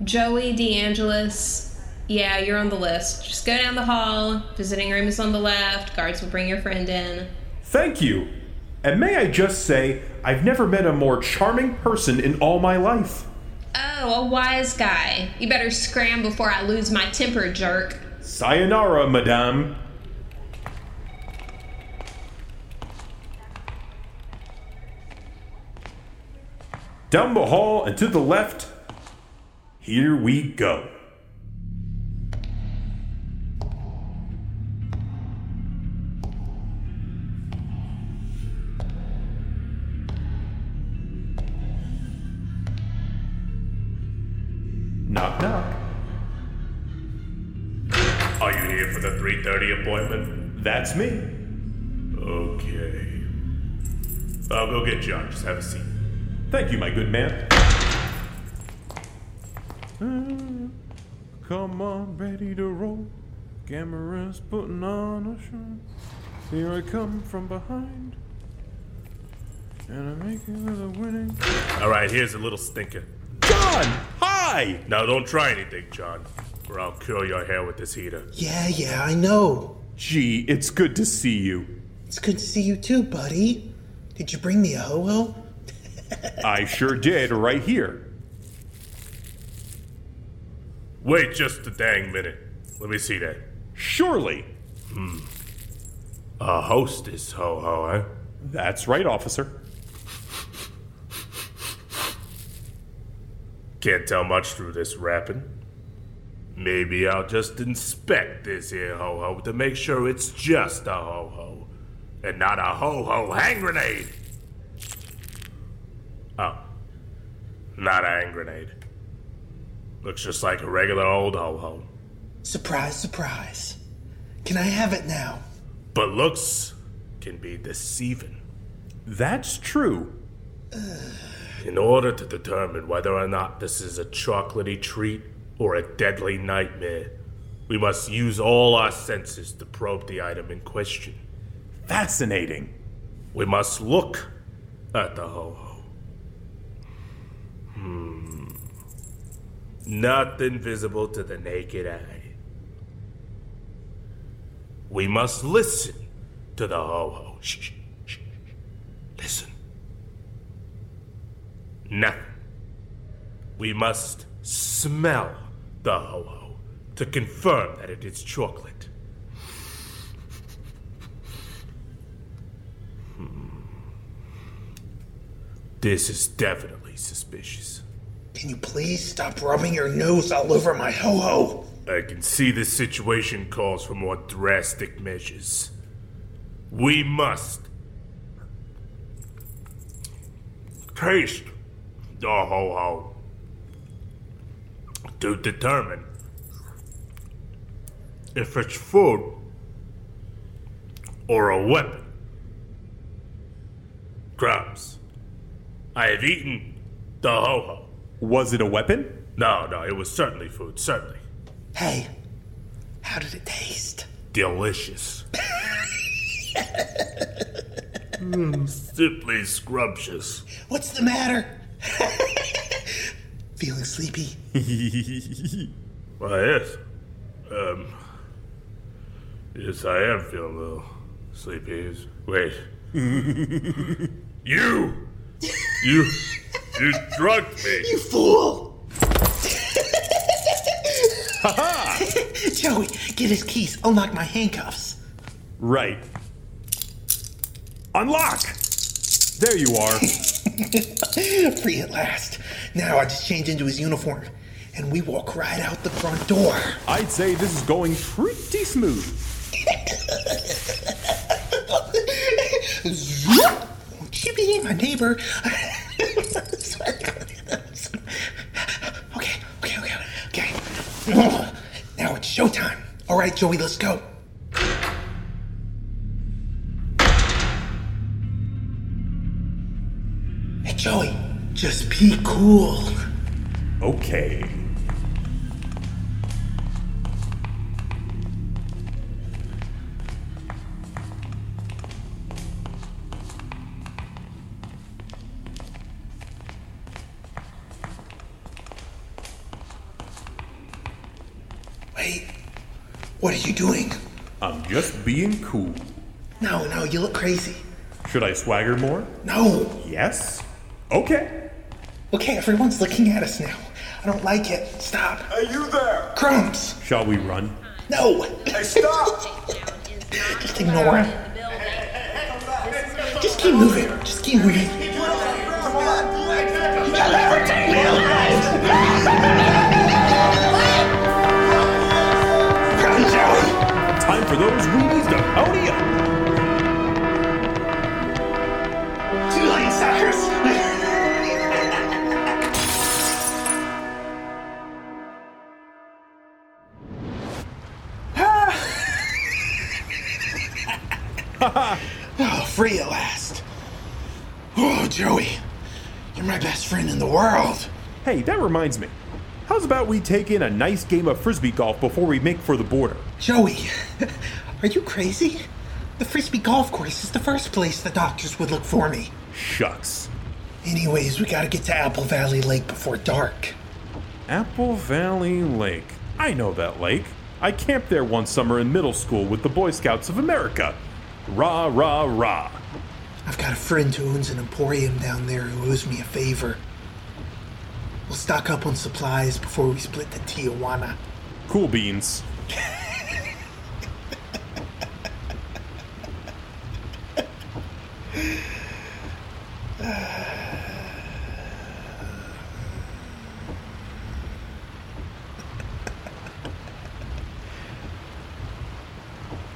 Joey DeAngelis. Yeah, you're on the list. Just go down the hall. Visiting room is on the left. Guards will bring your friend in.
Thank you. And may I just say, I've never met a more charming person in all my life.
Oh, a wise guy. You better scram before I lose my temper, jerk.
Sayonara, madame. Down the hall and to the left. Here we go.
3:30 appointment?
That's me.
Okay. I'll go get John. Just have a seat.
Thank you, my good man. Come on, ready to roll. Cameron's putting on a show. Here I come from behind. And I make it with a winning.
All right, here's a little stinker.
John! Hi!
Now don't try anything, John, or I'll curl your hair with this heater.
Yeah, yeah, I know.
Gee, it's good to see you.
It's good to see you too, buddy. Did you bring me a ho ho?
I sure did, right here.
Wait just a dang minute. Let me see that.
Surely.
A hostess, ho ho, eh?
That's right, officer.
Can't tell much through this wrapping. Maybe I'll just inspect this here ho ho to make sure it's just a ho ho and not a ho ho hand grenade. Oh, not a hand grenade. Looks just like a regular old ho ho.
Surprise, surprise. Can I have it now?
But looks can be deceiving.
That's true.
In order to determine whether or not this is a chocolatey treat or a deadly nightmare, we must use all our senses to probe the item in question.
Fascinating.
We must look at the ho ho. Hmm. Nothing visible to the naked eye. We must listen to the ho ho. Shh, shh, shh. Listen. Nothing. We must smell the ho ho to confirm that it is chocolate. Hmm. This is definitely suspicious.
Can you please stop rubbing your nose all over my ho ho?
I can see this situation calls for more drastic measures. We must taste the ho ho to determine if it's food or a weapon. Crumbs. I have eaten the ho ho.
Was it a weapon?
No, no, it was certainly food, certainly.
Hey, how did it taste?
Delicious. Mm, simply scrumptious.
What's the matter? Feeling sleepy?
Why, yes. Um. Yes, I am feeling a little sleepy. Wait. you! You. You drugged me!
You fool! Haha Joey, get his keys. Unlock my handcuffs.
Right. Unlock! There you are.
Free at last. Now I just change into his uniform, and we walk right out the front door.
I'd say this is going pretty smooth.
Chippy, my neighbor. okay, okay, okay, okay. Now it's showtime. All right, Joey, let's go. Just be cool.
Okay.
Wait, what are you doing?
I'm just being cool.
No, no, you look crazy.
Should I swagger more?
No.
Yes? Okay.
Okay, everyone's looking at us now. I don't like it. Stop.
Are you there!
Crumbs.
Shall we run?
No.
Hey, stop!
Just ignore him. Just keep moving. Just keep moving. Run, Joey.
Time for those weenies
oh, free at last. Oh, Joey, you're my best friend in the world.
Hey, that reminds me. How's about we take in a nice game of frisbee golf before we make for the border?
Joey, are you crazy? The Frisbee Golf Course is the first place the doctors would look for me.
Shucks.
Anyways, we gotta get to Apple Valley Lake before dark.
Apple Valley Lake. I know that lake. I camped there one summer in middle school with the Boy Scouts of America. Rah, rah, rah.
I've got a friend who owns an emporium down there who owes me a favor. We'll stock up on supplies before we split to Tijuana.
Cool beans.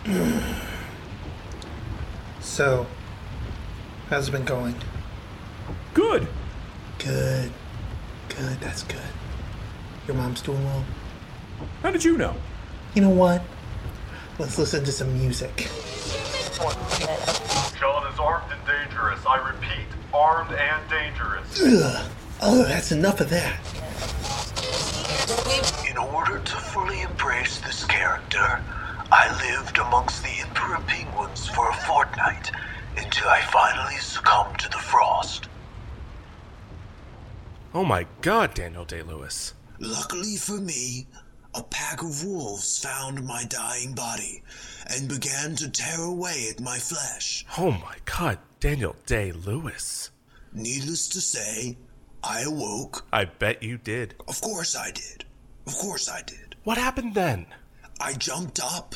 So, how's it been going?
Good.
Good. Good, that's good. Your mom's doing well?
How did you know?
You know what? Let's listen to some music.
John is armed and dangerous. I repeat, armed and dangerous.
Ugh. Oh, that's enough of that.
In order to fully embrace this character, I lived amongst the Emperor Penguins for a fortnight until I finally succumbed to the frost.
Oh my god, Daniel Day Lewis.
Luckily for me, a pack of wolves found my dying body and began to tear away at my flesh.
Oh my god, Daniel Day Lewis.
Needless to say, I awoke.
I bet you did.
Of course I did. Of course I did.
What happened then?
I jumped up,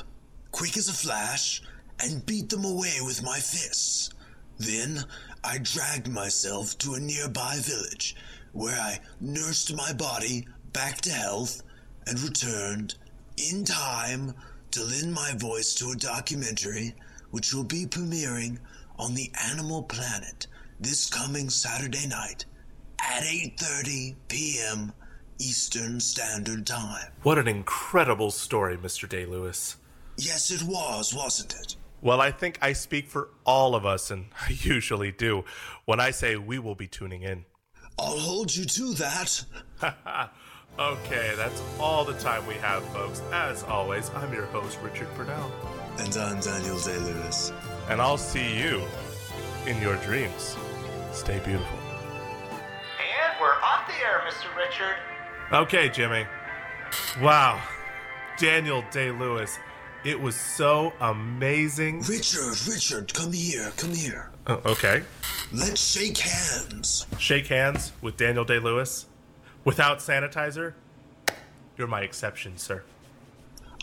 quick as a flash, and beat them away with my fists. Then I dragged myself to a nearby village where I nursed my body back to health and returned in time to lend my voice to a documentary which will be premiering on the Animal Planet this coming Saturday night at 8:30 p.m. Eastern Standard Time.
What an incredible story, Mr. Day Lewis.
Yes, it was, wasn't it?
Well, I think I speak for all of us, and I usually do, when I say we will be tuning in.
I'll hold you to that.
okay, that's all the time we have, folks. As always, I'm your host, Richard Purnell.
And I'm Daniel Day Lewis.
And I'll see you in your dreams. Stay beautiful.
And we're off the air, Mr. Richard.
Okay, Jimmy. Wow. Daniel Day Lewis. It was so amazing.
Richard, Richard, come here, come here.
Oh, okay.
Let's shake hands.
Shake hands with Daniel Day Lewis? Without sanitizer? You're my exception, sir.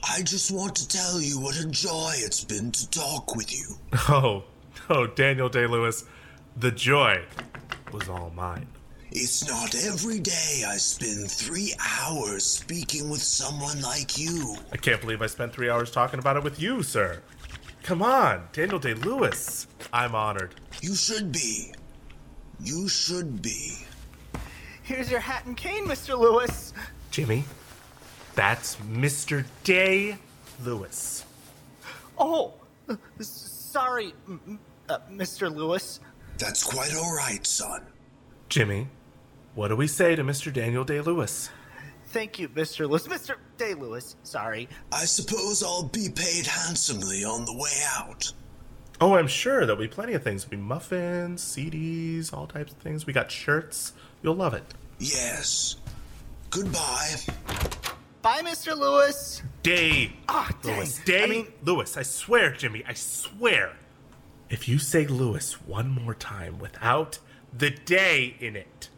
I just want to tell you what a joy it's been to talk with you.
Oh, oh, Daniel Day Lewis. The joy was all mine.
It's not every day I spend three hours speaking with someone like you.
I can't believe I spent three hours talking about it with you, sir. Come on, Daniel Day Lewis. I'm honored.
You should be. You should be.
Here's your hat and cane, Mr. Lewis.
Jimmy, that's Mr. Day Lewis.
Oh, sorry, uh, Mr. Lewis.
That's quite all right, son.
Jimmy, what do we say to Mr. Daniel Day Lewis?
Thank you, Mr. Lewis. Mr. Day Lewis, sorry.
I suppose I'll be paid handsomely on the way out.
Oh, I'm sure there'll be plenty of things. There'll be muffins, CDs, all types of things. We got shirts. You'll love it.
Yes. Goodbye.
Bye, Mr. Lewis.
Day
Ah, dang.
Lewis. Day
I mean-
Lewis. I swear, Jimmy. I swear. If you say Lewis one more time without the day in it,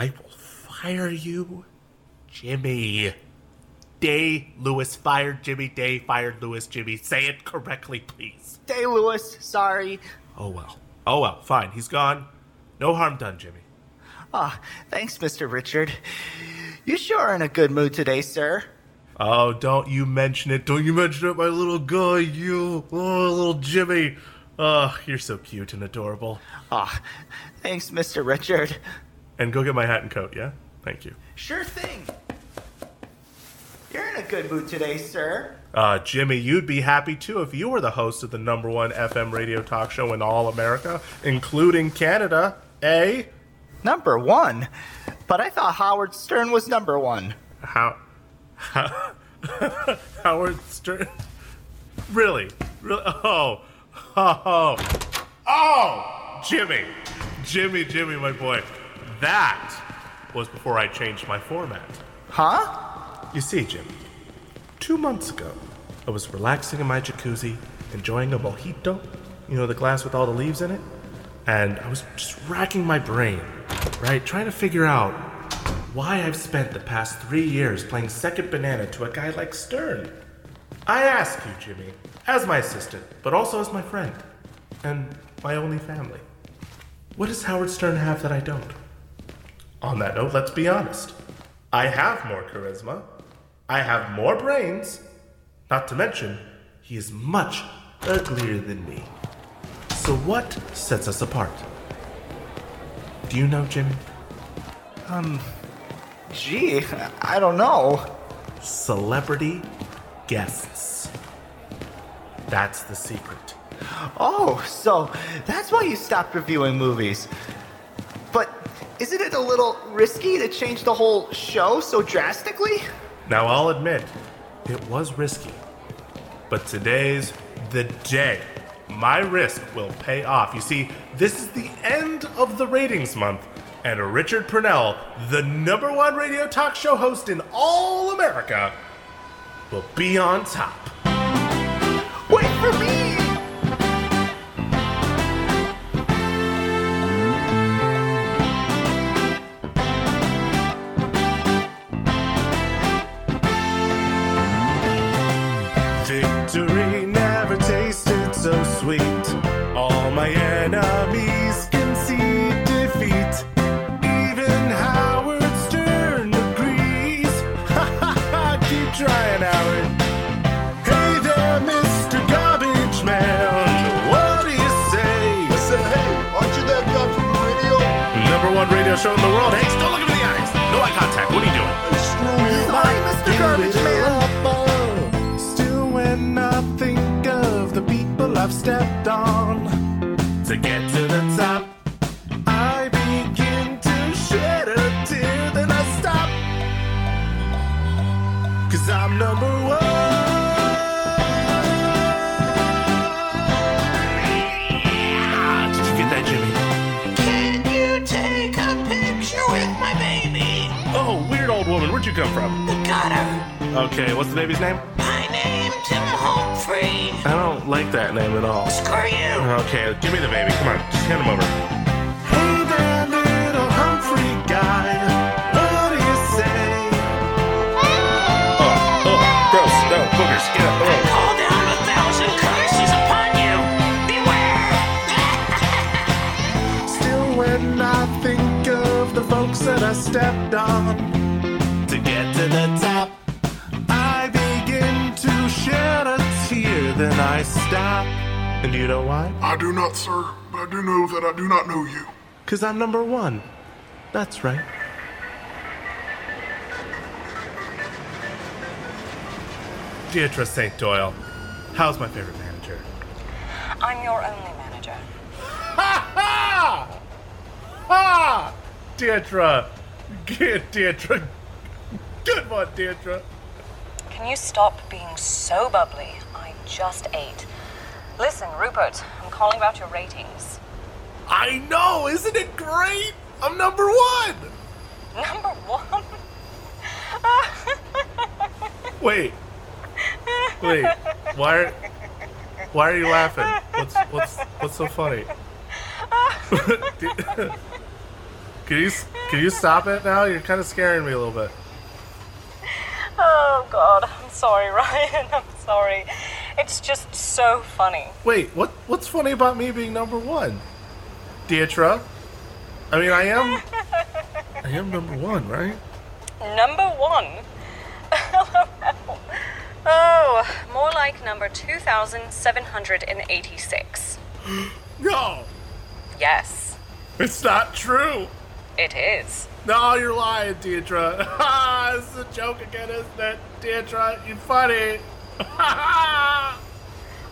I will fire you, Jimmy. Day Lewis fired Jimmy. Day fired Lewis. Jimmy. Say it correctly, please.
Day Lewis, sorry.
Oh well. Oh well. Fine. He's gone. No harm done, Jimmy.
Ah, thanks, Mr. Richard. You sure are in a good mood today, sir.
Oh, don't you mention it. Don't you mention it, my little guy. You. Oh, little Jimmy. Oh, you're so cute and adorable.
Ah, thanks, Mr. Richard.
And go get my hat and coat, yeah? Thank you.
Sure thing. You're in a good mood today, sir.
Uh, Jimmy, you'd be happy too if you were the host of the number one FM radio talk show in all America, including Canada, eh?
Number one? But I thought Howard Stern was number one.
How. how Howard Stern? Really? Really? Oh. Oh. Oh! Jimmy. Jimmy, Jimmy, my boy. That was before I changed my format.
Huh?
You see, Jim, two months ago, I was relaxing in my jacuzzi, enjoying a mojito, you know, the glass with all the leaves in it, and I was just racking my brain, right, trying to figure out why I've spent the past three years playing second banana to a guy like Stern. I ask you, Jimmy, as my assistant, but also as my friend, and my only family, what does Howard Stern have that I don't? On that note, let's be honest. I have more charisma. I have more brains. Not to mention, he is much uglier than me. So, what sets us apart? Do you know, Jimmy?
Um, gee, I don't know.
Celebrity guests. That's the secret.
Oh, so that's why you stopped reviewing movies. But isn't it a little risky to change the whole show so drastically?
Now, I'll admit, it was risky. But today's the day. My risk will pay off. You see, this is the end of the ratings month, and Richard Purnell, the number one radio talk show host in all America, will be on top.
Wait for me!
To get to the top, I begin to shed a tear. Then I stop. Cause I'm number one. Ah, did you get that, Jimmy?
Can you take a picture with my baby?
Oh, weird old woman. Where'd you come from?
The gutter.
Okay, what's the baby's name?
My name Humphrey.
I don't like that name at all.
Screw you.
Okay, give me the baby. Come on, just hand him over. Hey there, little Humphrey guy. What do you say? Oh, oh, gross. No, boogers. Get up. Oh.
Call down a thousand curses upon you. Beware.
Still, when I think of the folks that I stepped on to get to the top, Then I stop. And you know why?
I do not, sir, but I do know that I do not know you.
Because I'm number one. That's right. Deirdre St. Doyle, how's my favorite manager?
I'm your only manager.
Ha ha! Ha! Deirdre! Good, Deirdre. Good one, Deirdre.
Can you stop being so bubbly? Just eight. Listen, Rupert, I'm calling about your ratings.
I know, isn't it great? I'm number one!
Number one?
Wait. Wait. Why are Why are you laughing? What's what's what's so funny? can you can you stop it now? You're kind of scaring me a little bit.
Oh, God. I'm sorry, Ryan. I'm sorry. It's just so funny.
Wait, what what's funny about me being number one? Deirdre? I mean, I am I am number one, right?
Number one? oh, more like number 2,786.
No,
Yes,
it's not true.
It is.
No, you're lying, Deirdre. Ha! this is a joke again, isn't it? Deirdre, You're funny.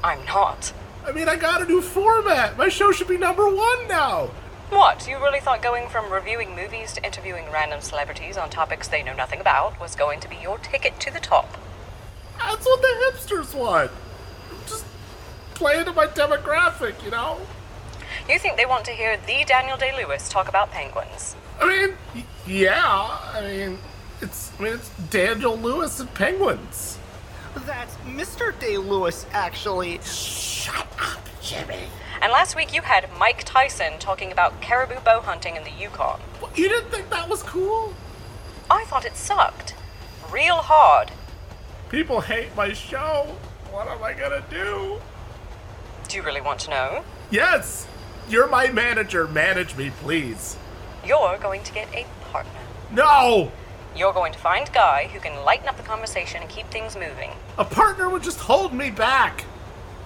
I'm not.
I mean, I got a new format. My show should be number one now.
What, you really thought going from reviewing movies to interviewing random celebrities on topics they know nothing about was going to be your ticket to the top?
That's what the hipsters want. Just play into my demographic, you know?
You think they want to hear the Daniel Day Lewis talk about penguins?
I mean, yeah. I mean, it's I mean it's Daniel Lewis and penguins.
That's Mr. Day Lewis, actually. Shut up, Jimmy.
And last week you had Mike Tyson talking about caribou bow hunting in the Yukon.
You didn't think that was cool?
I thought it sucked. Real hard.
People hate my show. What am I gonna do?
Do you really want to know?
Yes, you're my manager. Manage me, please.
You're going to get a partner.
No!
You're going to find Guy who can lighten up the conversation and keep things moving.
A partner would just hold me back.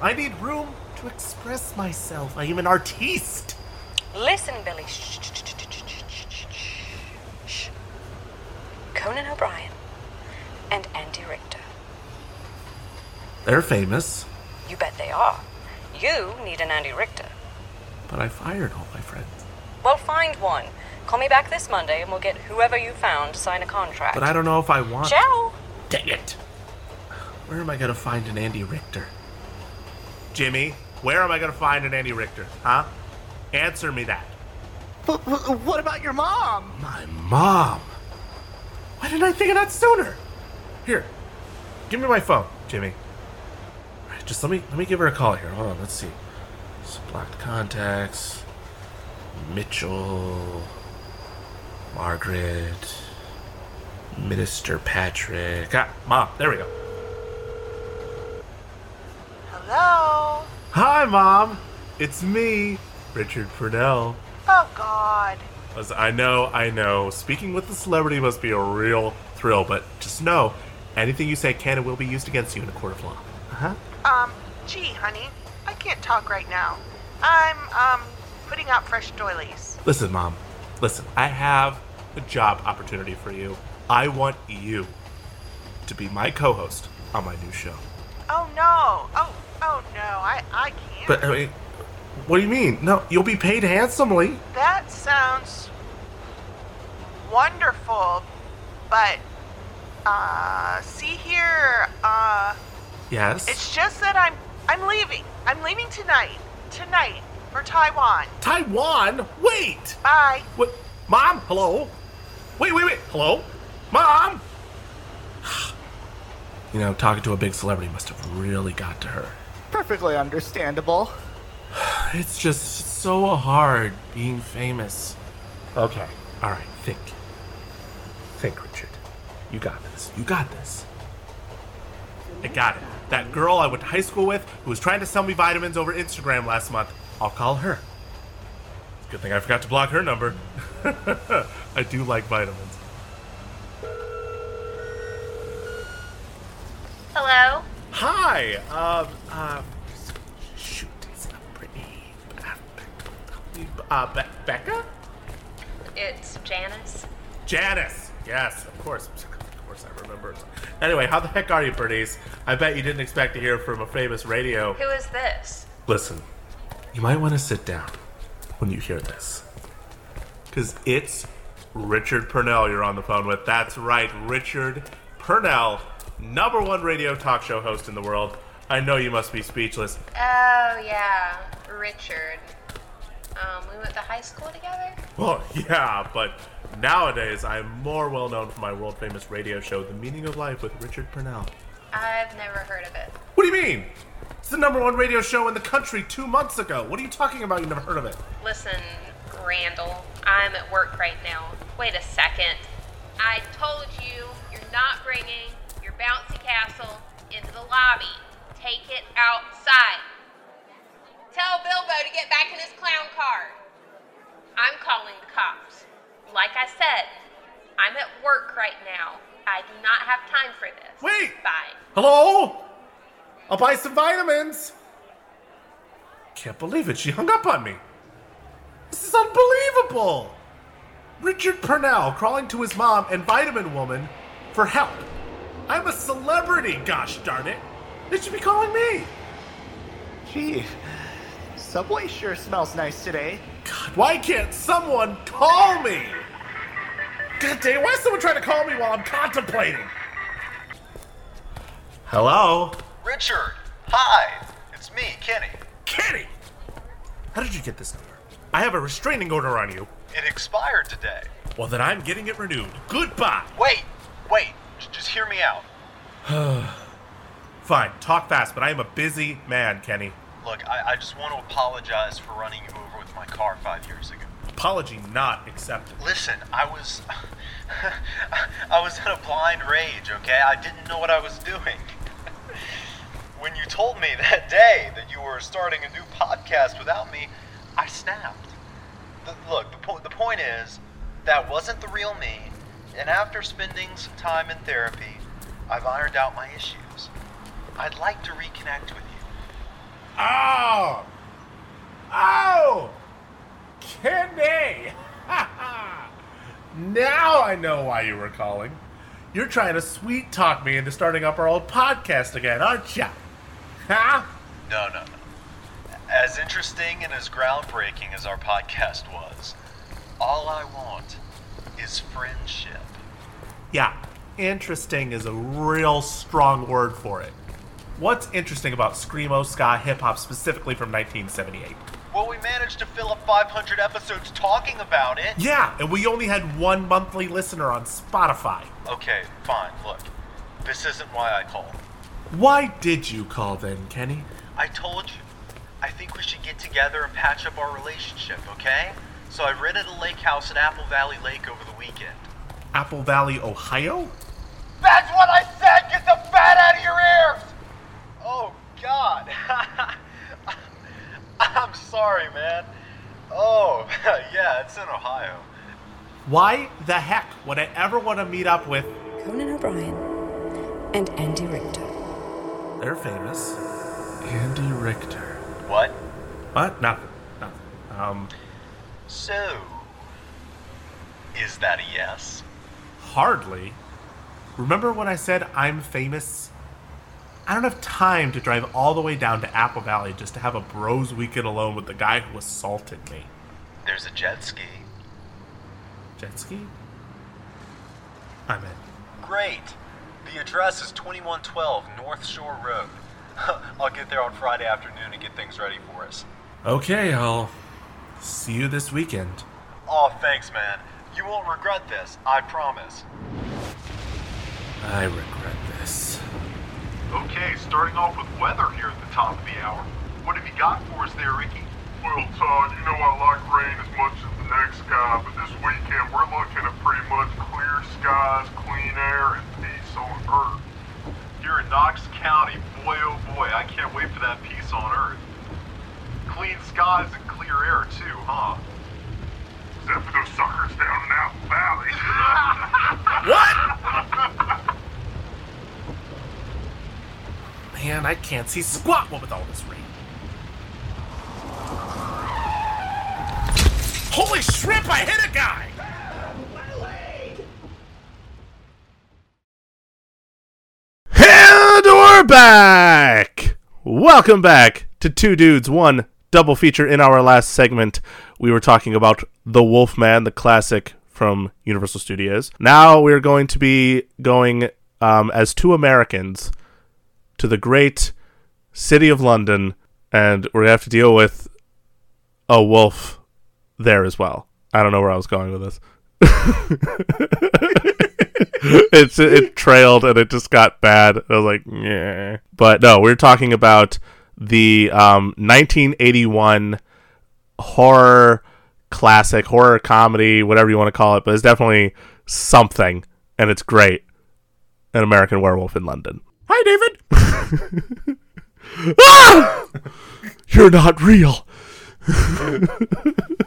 I need room to express myself. I am an artiste.
Listen, Billy. Shh, shh, shh, Conan O'Brien and Andy Richter.
They're famous.
You bet they are. You need an Andy Richter.
But I fired all my friends.
Well, find one. Call me back this Monday and we'll get whoever you found to sign a contract.
But I don't know if I want.
Ciao!
Dang it! Where am I gonna find an Andy Richter? Jimmy, where am I gonna find an Andy Richter? Huh? Answer me that.
But, but what about your mom?
My mom. Why didn't I think of that sooner? Here, give me my phone, Jimmy. All right, just let me let me give her a call here. Hold on, let's see. Some blocked contacts. Mitchell. Margaret. Minister Patrick. Ah, Mom, there we go.
Hello?
Hi, Mom. It's me, Richard Purnell.
Oh, God.
As I know, I know. Speaking with the celebrity must be a real thrill, but just know, anything you say can and will be used against you in a court of law. Uh-huh.
Um, gee, honey, I can't talk right now. I'm, um, putting out fresh doilies.
Listen, Mom. Listen, I have a job opportunity for you. I want you to be my co-host on my new show.
Oh, no. Oh, oh, no. I, I can't.
But I mean, what do you mean? No, you'll be paid handsomely.
That sounds wonderful, but, uh, see here, uh,
Yes.
it's just that I'm, I'm leaving. I'm leaving tonight. Tonight. For Taiwan.
Taiwan? Wait.
Bye.
What? Mom? Hello? Wait, wait, wait. Hello? Mom? You know, talking to a big celebrity must have really got to her.
Perfectly understandable.
It's just so hard being famous. Okay. All right. Think. Think, Richard. You got this. You got this. I got it. That girl I went to high school with who was trying to sell me vitamins over Instagram last month. I'll call her. Good thing I forgot to block her number. I do like vitamins.
Hello?
Hi. Um. Uh. Shoot. It's not Brittany. Uh. Be- Becca.
It's Janice.
Janice. Yes, of course. Of course, I remember. Anyway, how the heck are you, Bernice? I bet you didn't expect to hear from a famous radio.
Who is this?
Listen, you might want to sit down when you hear this. Because it's Richard Purnell you're on the phone with. That's right, Richard Purnell, number one radio talk show host in the world. I know you must be speechless.
Oh, yeah. Richard. Um, we went to high school together?
Well, yeah, but nowadays I'm more well known for my world famous radio show, The Meaning of Life with Richard Purnell.
I've never heard of it.
What do you mean? It's the number one radio show in the country two months ago. What are you talking about? You never heard of it?
Listen, Randall, I'm at work right now. Wait a second. I told you you're not bringing your bouncy castle into the lobby. Take it outside. Tell Bilbo to get back in his clown car. I'm calling the cops. Like I said, I'm at work right now. I do not have time for this.
Wait!
Bye.
Hello? I'll buy some vitamins. Can't believe it. She hung up on me. This is unbelievable. Richard Purnell crawling to his mom and Vitamin Woman for help. I'm a celebrity, gosh darn it. They should be calling me.
Gee, Subway sure smells nice today.
God, why can't someone call me? God damn, why is someone trying to call me while I'm contemplating? Hello?
Richard, hi. It's me, Kenny.
Kenny! How did you get this number? I have a restraining order on you.
It expired today.
Well, then I'm getting it renewed. Goodbye.
Wait, wait. j- Just hear me out.
Fine, talk fast, but I am a busy man, Kenny.
Look, I, I just want to apologize for running you over with my car five years ago.
Apology not accepted.
Listen, I was. I was in a blind rage, okay? I didn't know what I was doing. When you told me that day that you were starting a new podcast without me, I snapped. The, look, the, po- the point is, that wasn't the real me, and after spending some time in therapy, I've ironed out my issues. I'd like to reconnect with you.
Oh! Oh! Kenny! now I know why you were calling. You're trying to sweet talk me into starting up our old podcast again, aren't ya? Huh?
No, no, no. As interesting and as groundbreaking as our podcast was, all I want is friendship.
Yeah, interesting is a real strong word for it. What's interesting about Screamo Ska hip hop specifically from 1978?
Well, we managed to fill up 500 episodes talking about it.
Yeah, and we only had one monthly listener on Spotify.
Okay, fine. Look, this isn't why I called.
Why did you call then, Kenny?
I told you. I think we should get together and patch up our relationship, okay? So I rented a lake house at Apple Valley Lake over the weekend.
Apple Valley, Ohio?
That's what I said! Get the fat out of your ears! Oh, God. I'm sorry, man. Oh, yeah, it's in Ohio.
Why the heck would I ever want to meet up with?
Conan O'Brien and Andy Richter.
They're famous. Andy Richter.
What?
What? Nothing. Nothing. Um,
So, is that a yes?
hardly. Remember when I said I'm famous? I don't have time to drive all the way down to Apple Valley just to have a bros weekend alone with the guy who assaulted me.
There's a jet ski.
Jet ski? I'm in.
Great. The address is 2112 North Shore Road. I'll get there on Friday afternoon and get things ready for us.
Okay, I'll see you this weekend.
Oh, thanks, man. You won't regret this, I promise.
I regret this.
Okay, starting off with weather here at the top of the hour. What have you got for us there, Ricky?
Well, Todd, you know I like rain as much as the next guy, but this weekend we're looking at pretty much clear skies, clean air, and peace on Earth.
Here in Knox County, boy oh boy, I can't wait for that peace on Earth. Clean skies and clear air too, huh?
Except for those suckers down in Apple Valley. What?
Man, I can't see squat what with all this rain. Holy shrimp, I hit a guy! And we're back! Welcome back to Two Dudes, One Double Feature. In our last segment, we were talking about The Wolfman, the classic from Universal Studios. Now we're going to be going um, as two Americans to the great city of London, and we're to have to deal with a wolf there as well. I don't know where I was going with this. it's it trailed and it just got bad. I was like, yeah. But no, we're talking about the um, 1981 horror classic, horror comedy, whatever you want to call it, but it's definitely something, and it's great. An American Werewolf in London. Hi, David. ah! You're not real.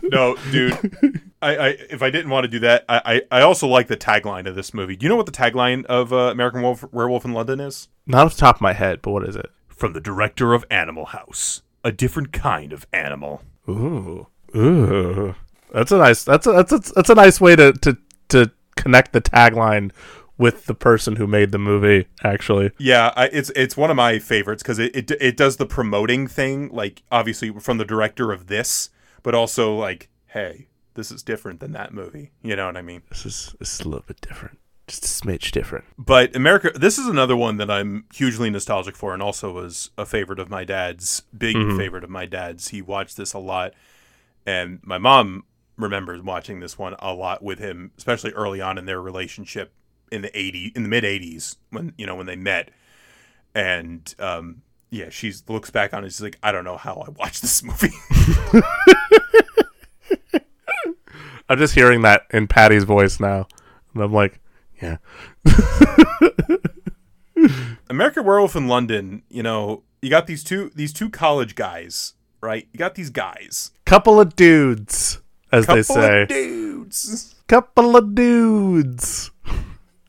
no, dude. I, I if I didn't want to do that, I, I, I also like the tagline of this movie. Do you know what the tagline of uh, American Wolf, Werewolf in London is?
Not off the top of my head, but what is it?
From the director of Animal House, a different kind of animal.
Ooh, ooh, that's a nice. That's a that's a, that's a nice way to to to connect the tagline with the person who made the movie. Actually,
Yeah, I, it's it's one of my favorites because it, it it does the promoting thing, like obviously from the director of this, but also like, hey, this is different than that movie. You know what I mean?
this is this is a little bit different, just a smidge different.
But America, this is another one that I'm hugely nostalgic for, and also was a favorite of my dad's, big
Mhm.
favorite of my dad's. He watched this a lot, and my mom remembers watching this one a lot with him, especially early on in their relationship in the eighty in the mid '80s when you know when they met, and um, yeah, she looks back on it. She's like, I don't know how I watched this movie.
I'm just hearing that in Patty's voice now, and I'm like, yeah.
American Werewolf in London. You know, you got these two these two college guys, right? You got these guys.
Couple of dudes, as they
Couple of
say.
dudes.
Couple of dudes.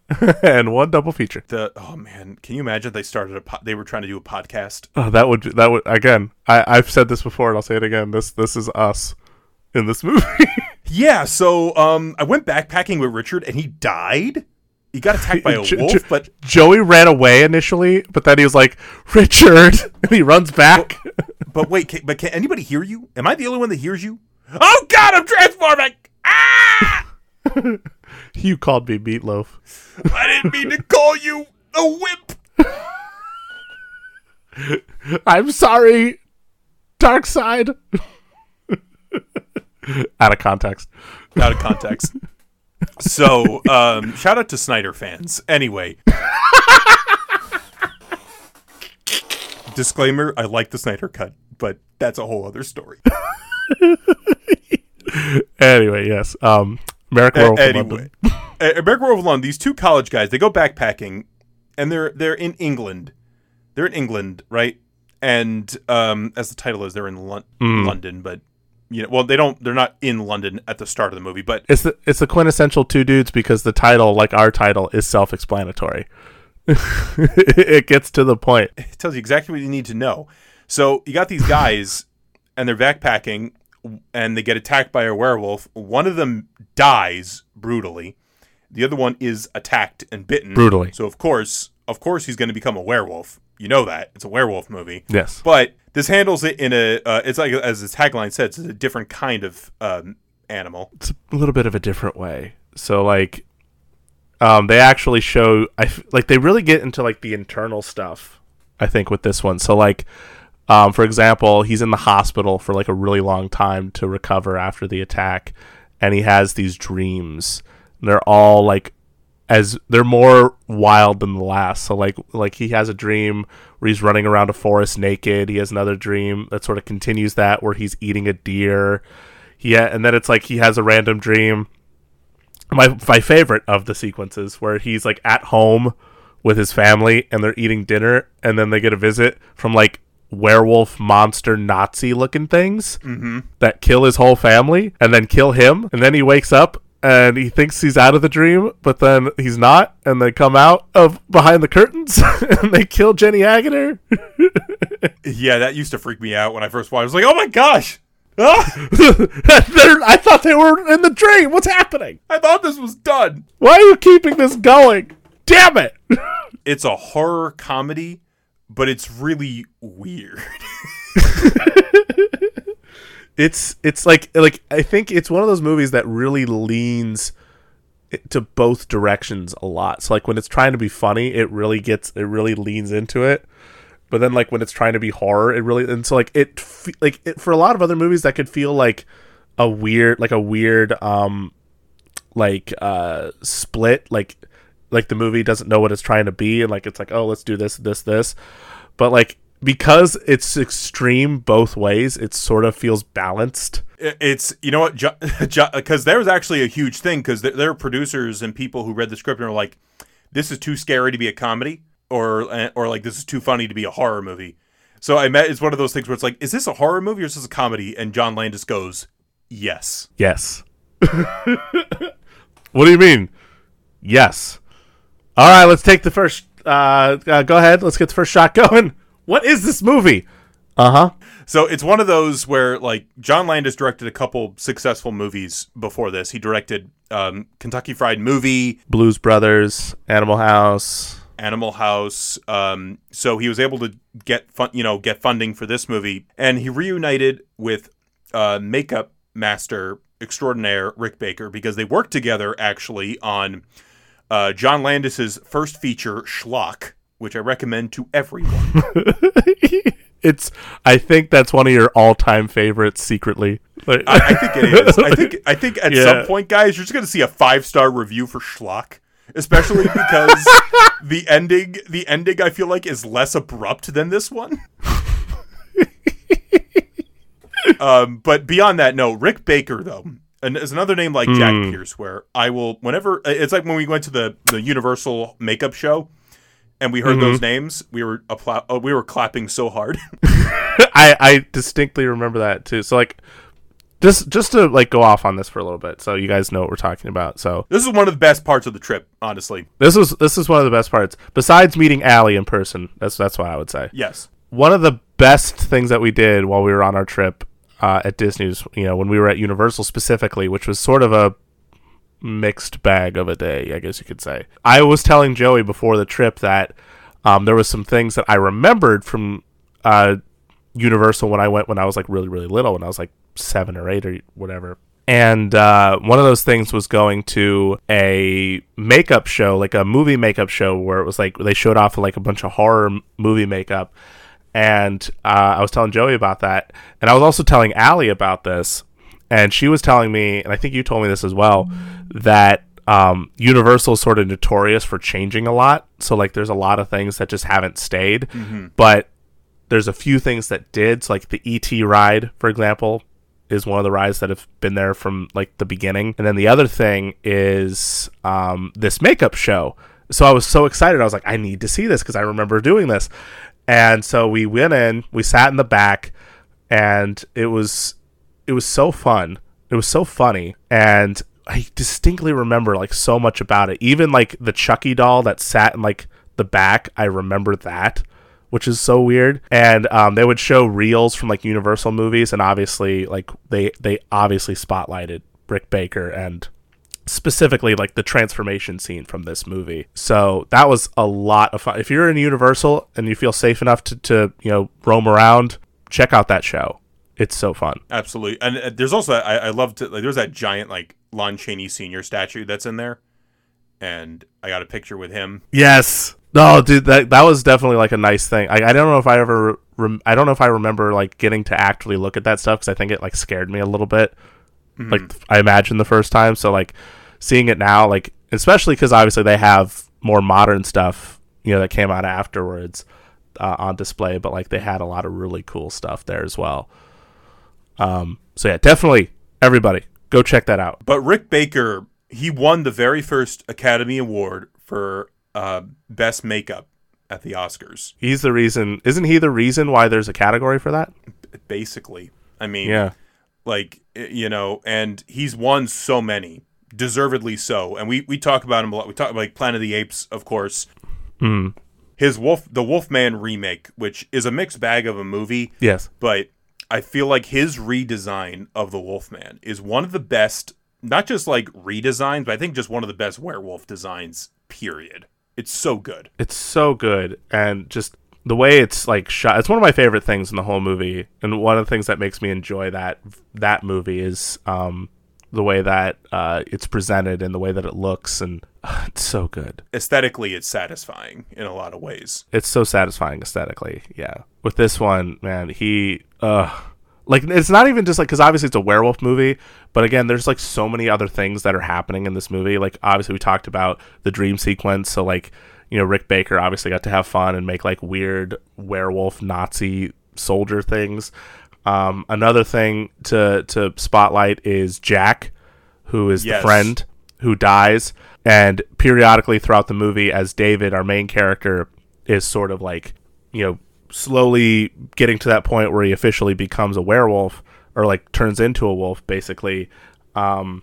and one double feature.
The oh man, can you imagine they started a po- they were trying to do a podcast?
Oh, that would that would again. I I've said this before, and I'll say it again. This this is us in this movie.
Yeah, so um I went backpacking with Richard and he died. He got attacked by a
Jo-
wolf,
Jo-
but
Joey ran away initially, but then he was like, "Richard," and he runs back.
but wait, can, but can anybody hear you? Am I the only one that hears you? Oh god, I'm transforming.
You called me meatloaf.
I didn't mean to call you a whip.
I'm sorry. Dark side. Out of context.
Out of context. So, um, shout out to Snyder fans. Anyway, Disclaimer: I like the Snyder cut, but that's a whole other story.
anyway, yes. Um, American in
anyway,
London.
American Werewolf in London. These two college guys, they go backpacking, and they're they're in England. They're in England, right? And um, as the title is, they're in Lon-
Mm.
London, but you know, well, they don't. They're not in London at the start of the movie, but
It's the it's the quintessential two dudes because the title, like our title, is self-explanatory. it gets to the point.
it tells you exactly what you need to know. So you got these guys, and they're backpacking, and they get attacked by a werewolf. One of them dies brutally. The other one is attacked and bitten
Brutally.
So of course, of course, he's going to become a werewolf. You know that it's a werewolf movie.
Yes.
But this handles it in a. Uh, it's like as the tagline says, it's a different kind of um, animal.
It's a little bit of a different way. So like, um, they actually show I f- like they really get into like the internal stuff. I think with this one. So like, um, for example, he's in the hospital for like a really long time to recover after the attack, and he has these dreams. They're all like as they're more wild than the last. So like like he has a dream where he's running around a forest naked. He has another dream that sort of continues that where he's eating a deer. Yeah, and then it's like he has a random dream. My my favorite of the sequences where he's like at home with his family and they're eating dinner and then they get a visit from like werewolf monster Nazi looking things
Mhm.
that kill his whole family and then kill him and then he wakes up and he thinks he's out of the dream but then he's not and they come out of behind the curtains and they kill Jenny Agutter.
Yeah, that used to freak me out when I first watched. I was like, oh my gosh. Ah!
I thought they were in the dream. What's happening?
I thought this was done.
Why are you keeping this going? Damn it!
It's a horror comedy, but it's really weird.
it's it's like like I think it's one of those movies that really leans to both directions a lot. So like when it's trying to be funny, it really gets it really leans into it. But then like when it's trying to be horror, it really and so like it like it, for a lot of other movies that could feel like a weird like a weird um like uh split like like the movie doesn't know what it's trying to be and like it's like oh let's do this this this but like because it's extreme both ways it sort of feels balanced
It's you know what because there was actually a huge thing because there, there are producers and people who read the script and were like, "This is too scary to be a comedy," or eh, or like this is too funny to be a horror movie. So I met it's one of those things where it's like, "Is this a horror movie or is this a comedy?" And John Landis goes, "Yes."
yes what do you mean yes all right let's take the first uh, uh go ahead. Let's get the first shot going. What is this movie? Uh-huh.
So it's one of those where like John Landis directed a couple successful movies before this. He directed um, Kentucky Fried Movie,
blues brothers animal house.
Animal House. Um, so he was able to get fun, you know, get funding for this movie, and he reunited with uh, makeup master extraordinaire Rick Baker because they worked together actually on uh, John Landis's first feature Schlock, which I recommend to everyone.
it's i think that's one of your all-time favorites secretly
I, I think it is. I think I think at
Yeah.
some point, guys, you're just gonna see a five star review for Schlock, especially because the ending the ending I feel like is less abrupt than this one. um, but beyond that, no, Rick Baker though. And is another name like Jack
Hmm.
Pierce, where I will whenever it's like when we went to the the Universal makeup show, and we heard
Mhm.
those names, we were appla- oh, we were clapping so hard.
I I distinctly remember that too. So like just just to like go off on this for a little bit so you guys know what we're talking about. So
this is one of the best parts of the trip, honestly.
this was this is one of the best parts besides meeting Allie in person. That's that's what I would say.
Yes.
One of the best things that we did while we were on our trip uh, at Disney's, you know, when we were at Universal specifically, which was sort of a mixed bag of a day, I guess you could say. I was telling Joey before the trip that um, there was some things that I remembered from uh, Universal when I went when I was like really really little, when I was like seven or eight or whatever. And uh, one of those things was going to a makeup show, like a movie makeup show, where it was like they showed off like a bunch of horror movie makeup. And uh, I was telling Joey about that, and I was also telling Allie about this, and she was telling me, and I think you told me this as well, that um, Universal is sort of notorious for changing a lot. So like, there's a lot of things that just haven't stayed,
Mhm.
but there's a few things that did. So like the ET ride, for example, is one of the rides that have been there from like the beginning. And then the other thing is um, this makeup show. So I was so excited. I was like, I need to see this because I remember doing this. And so we went in, we sat in the back, and it was it was so fun. It was so funny, and I distinctly remember like so much about it. Even like the Chucky doll that sat in like the back, I remember that, which is so weird. And um, they would show reels from like Universal movies, and obviously like they they obviously spotlighted Rick Baker and specifically like the transformation scene from this movie. So that was a lot of fun. If you're in Universal and you feel safe enough to, to you know roam around, check out that show. It's so fun.
Absolutely, and uh, there's also I, I love to like there's that giant like Lon Chaney Senior statue that's in there, and I got a picture with him.
Yes. No, dude, that that was definitely like a nice thing. I, I don't know if I ever rem- I don't know if I remember like getting to actually look at that stuff because I think it like scared me a little bit.
Mhm.
Like I imagine the first time, so like seeing it now, like especially because obviously they have more modern stuff, you know, that came out afterwards uh, on display, but like they had a lot of really cool stuff there as well. Um, so yeah, definitely everybody go check that out.
But Rick Baker, he won the very first Academy Award for uh, best makeup at the Oscars.
He's the reason, isn't he the reason why there's a category for that?
Basically, I mean,
Yeah.
Like you know, and he's won so many, deservedly so. And we we talk about him a lot. We talk about like Planet of the Apes, of course.
Mm.
His Wolf, the Wolfman remake, which is a mixed bag of a movie.
Yes.
but I feel like his redesign of the Wolfman is one of the best. Not just like redesigns, but I think just one of the best werewolf designs. Period. It's so good.
It's so good, and just the way it's like shot. It's one of my favorite things in the whole movie, and one of the things that makes me enjoy that that movie is um, the way that uh, it's presented and the way that it looks, and it's so good.
Aesthetically, it's satisfying in a lot of ways.
It's so satisfying aesthetically. Yeah. With this one, man, he uh like it's not even just like cuz obviously it's a werewolf movie, but again, there's like so many other things that are happening in this movie. Like obviously we talked about the dream sequence, so like you know, Rick Baker obviously got to have fun and make like weird werewolf Nazi soldier things. Um, another thing to to spotlight is Jack, who is
Yes.
the friend who dies, and periodically throughout the movie, as David, our main character, is sort of like you know slowly getting to that point where he officially becomes a werewolf or like turns into a wolf, basically. Um,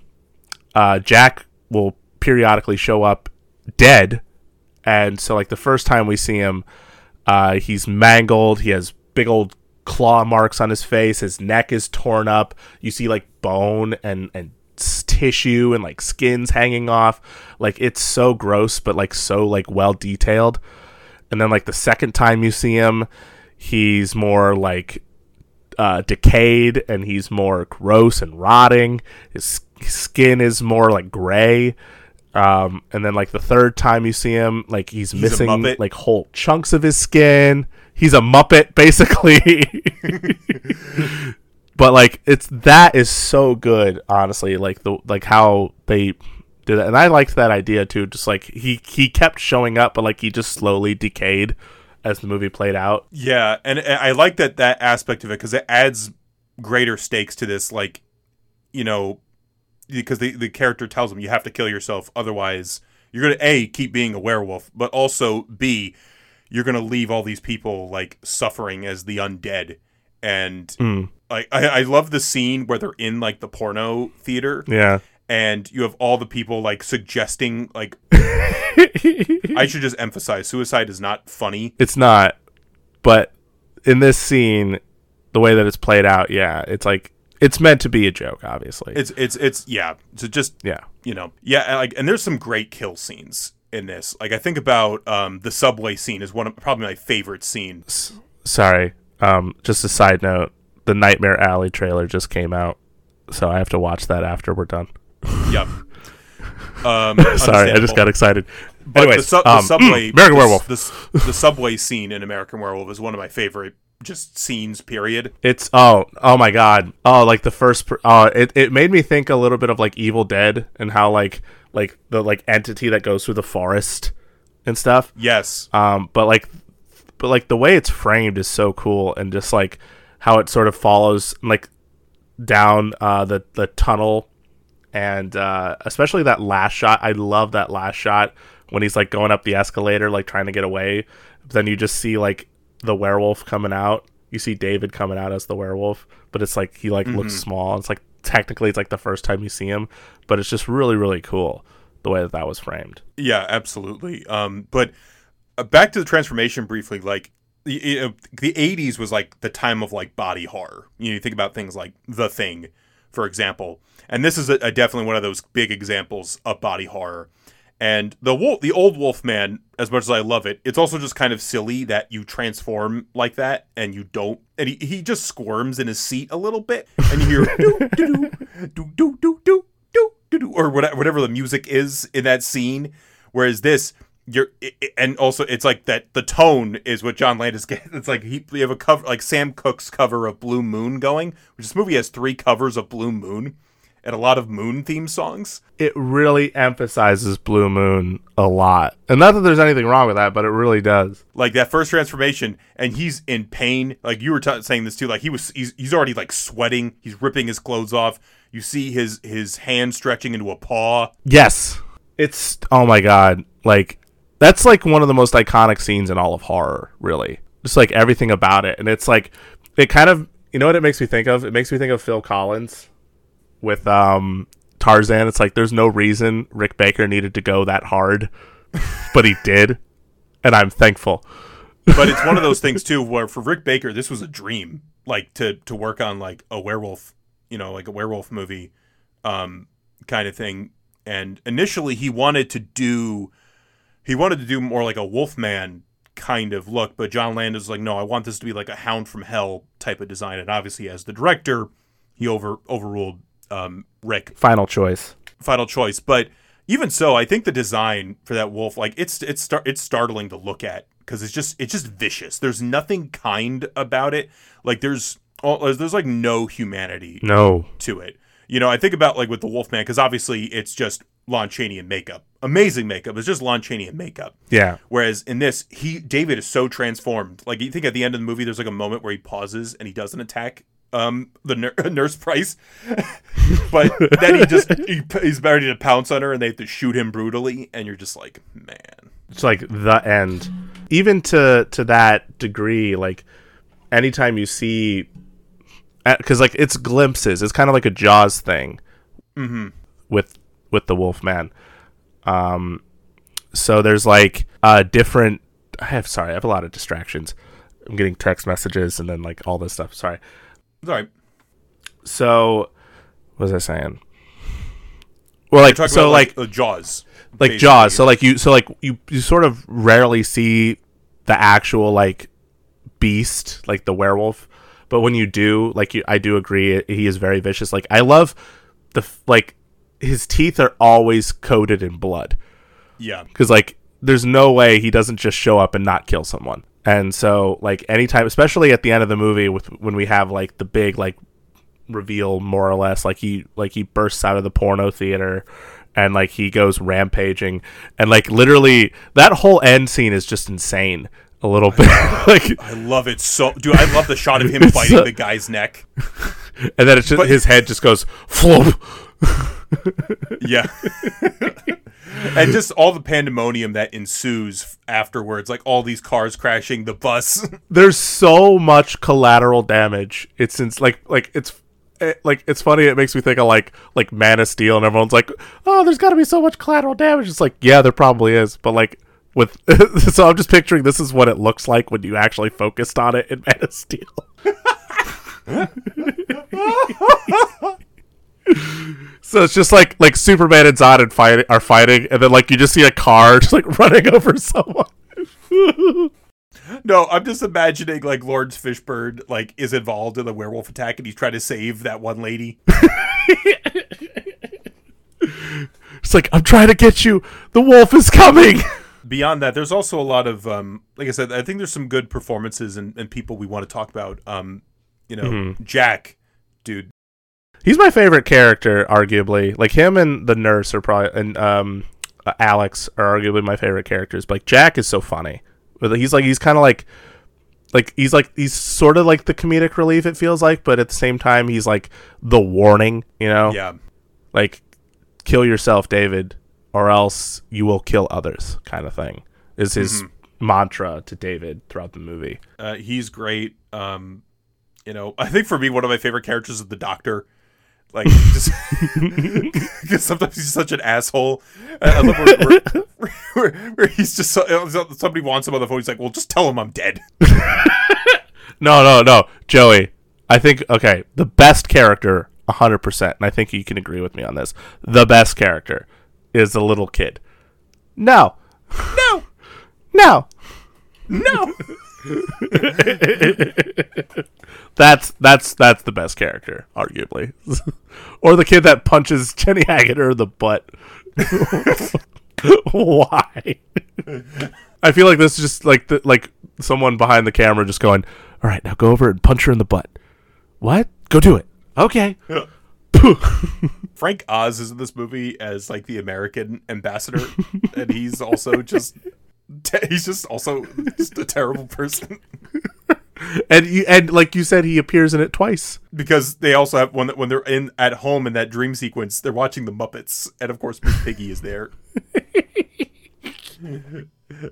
uh, Jack will periodically show up dead, and so like the first time we see him, uh, he's mangled. He has big old claw marks on his face. His neck is torn up. You see like bone and and tissue and like skins hanging off. Like it's so gross, but like so like well detailed. And then like the second time you see him, he's more like uh, decayed and he's more gross and rotting. His skin is more like gray. Um, and then like the third time you see him, like he's,
He's
missing like whole chunks of his skin. He's a Muppet basically. but like it's that is so good, honestly. Like the like how they did it, and I liked that idea too. Just like he he kept showing up, but like he just slowly decayed as the movie played out.
Yeah, and, and I like that that aspect of it because it adds greater stakes to this. Like, you know, because the the character tells him you have to kill yourself, otherwise you're gonna a keep being a werewolf, but also b you're gonna leave all these people like suffering as the undead. And
Mm.
like I, I love the scene where they're in like the porno theater.
Yeah.
And you have all the people like suggesting like I should just emphasize suicide is not funny.
It's not, but in this scene, the way that it's played out, yeah, it's like it's meant to be a joke. Obviously,
It's it's it's yeah. So just
yeah,
you know, yeah. and, Like, and there's some great kill scenes in this. Like, I think about um the subway scene is one of probably my favorite scene.
sorry. Um, just a side note: the Nightmare Alley trailer just came out, so I have to watch that after we're done.
Yep. Um,
sorry, I just got excited.
But
Anyways,
the, su- the
um,
subway,
mm, American
the,
Werewolf.
the, the subway scene in American Werewolf is one of my favorite just scenes. Period.
It's oh oh my god oh like the first per- oh it, it made me think a little bit of like Evil Dead and how like like the like entity that goes through the forest and stuff.
Yes.
Um, but like, but like the way it's framed is so cool, and just like how it sort of follows like down uh, the the tunnel, and uh, especially that last shot. I love that last shot when he's like going up the escalator, like trying to get away. Then you just see like the werewolf coming out. You see David coming out as the werewolf, but it's like he like looks
Mhm.
small. It's like technically it's like the first time you see him, but it's just really really cool the way that that was framed.
Yeah, absolutely. Um, but uh, back to the transformation briefly. Like the you the '80s was like the time of like body horror. You know, you think about things like The Thing, for example, and this is a, a definitely one of those big examples of body horror. And the wolf, the old Wolfman, as much as I love it, it's also just kind of silly that you transform like that and you don't. And he, he just squirms in his seat a little bit, and you hear do do do do do do do do or whatever whatever the music is in that scene. Whereas this, you're and also it's like that the tone is what John Landis gets. It's like he you have a cover like Sam Cooke's cover of Blue Moon going, which this movie has three covers of Blue Moon and a lot of Moon theme songs.
it really emphasizes Blue Moon a lot. And not that there's anything wrong with that, but it really does.
like that first transformation and he's in pain like you were t- saying this too like he was he's, he's already like sweating he's ripping his clothes off you see his his hand stretching into a paw
Yes. It's oh my god. Like that's like one of the most iconic scenes in all of horror, really. Just like everything about it. And it's like it kind of you know what it makes me think of? It makes me think of Phil Collins with um Tarzan. It's like there's no reason Rick Baker needed to go that hard, but he did. And I'm thankful.
but it's one of those things too where for rick baker this was a dream like to to work on like a werewolf you know like a werewolf movie um kind of thing and initially he wanted to do he wanted to do more like a wolfman kind of look but john landis was like no i want this to be like a hound from hell type of design and obviously as the director he over overruled um rick
Final choice.
final choice. But even so, I think the design for that wolf, like it's it's star- it's startling to look at because it's just it's just vicious. There's nothing kind about it. Like there's all, there's, like no humanity
No.
to it. You know, I think about like with the Wolfman because obviously it's just Lon Chaney and makeup, amazing makeup. It's just Lon Chaney and makeup.
Yeah.
Whereas in this, he David is so transformed. Like you think at the end of the movie, there's like a moment where he pauses and he doesn't attack um the nur- nurse Price, but then he just he, he's ready to pounce on her and they have to shoot him brutally, and you're just like, man,
It's like the end. Even to to that degree, like anytime you see, because like it's glimpses. It's kind of like a Jaws thing
Mhm.
with with the Wolfman. Um, so there's like uh different. I have sorry, I have a lot of distractions. I'm getting text messages and then like all this stuff. Sorry.
Right.
So what was I saying? Well, like so,
about,
like
uh, Jaws,
like
basically.
Jaws. So like you, so like you, you sort of rarely see the actual like beast, like the werewolf. But when you do, like you, I do agree, he is very vicious. Like I love the like his teeth are always coated in blood
Yeah,
because like there's no way he doesn't just show up and not kill someone. And so like anytime, especially at the end of the movie, with when we have like the big like reveal more or less like he like he bursts out of the porno theater and like he goes rampaging and like literally that whole end scene is just insane a little bit like
I love it so. Dude, I love the shot of him biting the guy's neck.
and then it's just
But-
his head just goes flop
Yeah. and just all the pandemonium that ensues afterwards, like all these cars crashing, the bus.
there's so much collateral damage. It's since like like it's eh, like it's funny it makes me think of like like man of steel and everyone's like oh there's got to be so much collateral damage. It's like yeah there probably is but like with so i'm just picturing this is what it looks like when you actually focused on it in man of steel so it's just like like superman and zod and fight, are fighting and then like you just see a car just like running over someone
no, I'm just imagining like Laurence Fishburne like is involved in the werewolf attack and he's trying to save that one lady.
it's like i'm trying to get you the wolf is coming
Beyond that, there's also a lot of um like I said, I think there's some good performances and, and people we want to talk about. Um, you know,
Mhm.
Jack, dude.
He's my favorite character, arguably. Like him and the nurse are probably and um, Alex are arguably my favorite characters. But like Jack is so funny. He's like he's kind of like like he's like he's sort of like the comedic relief. It feels like, but at the same time, he's like the warning. You know?
Yeah.
Like kill yourself, David, or else you will kill others. Kind of thing is his
Mhm.
mantra to David throughout the movie.
Uh, he's great. Um, you know, I think for me, one of my favorite characters is the Doctor. Like, just because sometimes he's such an asshole. I love where, where, where, where he's just uh, somebody wants him on the phone. He's like, "Well, just tell him I'm dead."
No, no, no, Joey. I think okay, the best character, hundred percent, and I think you can agree with me on this. The best character is the little kid. No,
no,
no,
no.
that's that's that's the best character, arguably, or the kid that punches Jenny Agutter in the butt. Why? I feel like this is just like the, like someone behind the camera just going, "All right, now go over and punch her in the butt." What? Go do it. Okay.
Frank Oz is in this movie as like the American ambassador, and he's also just he's just also just a terrible person
and you, and like you said, he appears in it twice.
because they also have when when they're in at home in that dream sequence, they're watching the Muppets, and of course Miss Piggy is there.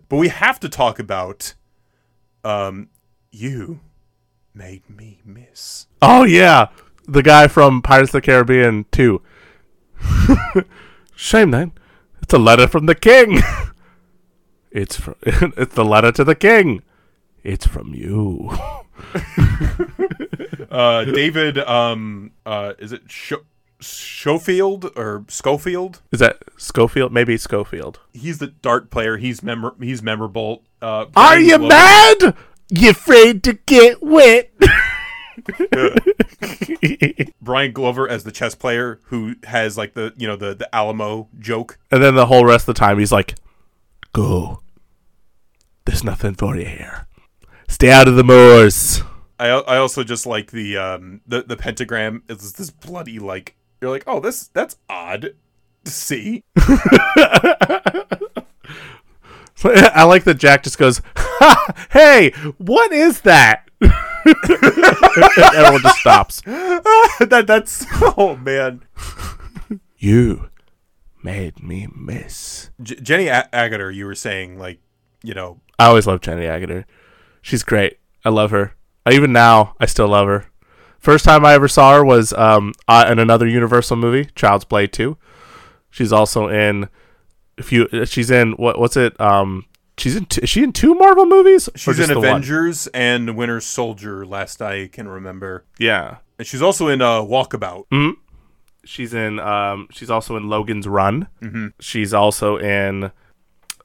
but we have to talk about um you made me miss.
Oh yeah, the guy from Pirates of the Caribbean 2. Shame then. It's a letter from the king. It's from, it's the letter to the king. It's from you.
uh, David, um, uh, is it Scho- Schofield or Schofield?
Is that Schofield? Maybe Schofield.
He's the dart player. He's memor- He's memorable. Uh,
Are you mad? You afraid to get wet?
Brian Glover as the chess player who has like the you know the the Alamo joke.
And then the whole rest of the time he's like, "Go. There's nothing for you here. Stay out of the moors."
I I also just like the um the the pentagram is this bloody like you're like oh this that's odd to see.
I like that Jack just goes, ha, "Hey, what is that?" Everyone just stops.
that that's oh man.
You made me miss.
J- Jenny A- Agutter, you were saying like you know
I always love Jenny Agutter. She's great. I love her. I, even now, I still love her. First time I ever saw her was um uh, in another Universal movie, Child's Play Two. She's also in if you she's in what what's it um she's in t- is she in two Marvel movies
she's in
the one?
Avengers and Winter Soldier last I can remember.
Yeah.
And she's also in uh, Walkabout.
hmm She's in. Um, she's also in Logan's Run.
Mhm.
She's also in.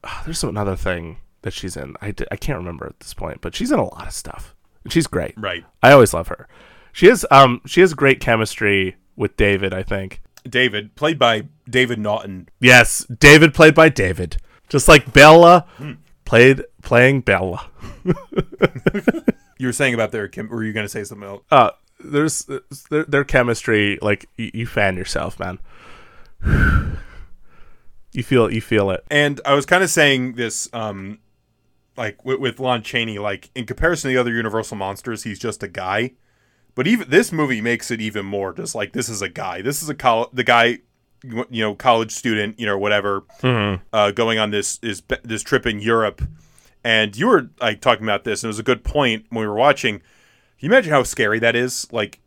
ah, there's another thing that she's in. I, I can't remember at this point, but she's in a lot of stuff. And she's great.
Right.
I always love her. She is um she has great chemistry with David. I think.
David, played by David Naughton.
Yes, David played by David, just like Bella played playing Bella.
You were saying about their chem- were you going to say something else?
Uh, there's their, their chemistry. Like you, you fan yourself, man. you feel you feel it.
And I was kind of saying this, um, like with, with Lon Chaney, like in comparison to the other Universal monsters, he's just a guy. But even this movie makes it even more just like this is a guy. This is a col- the guy, you know, college student, you know, whatever,
Mhm.
uh, going on this is this trip in Europe. And you were like talking about this, and it was a good point when we were watching. Can you imagine how scary that is? Like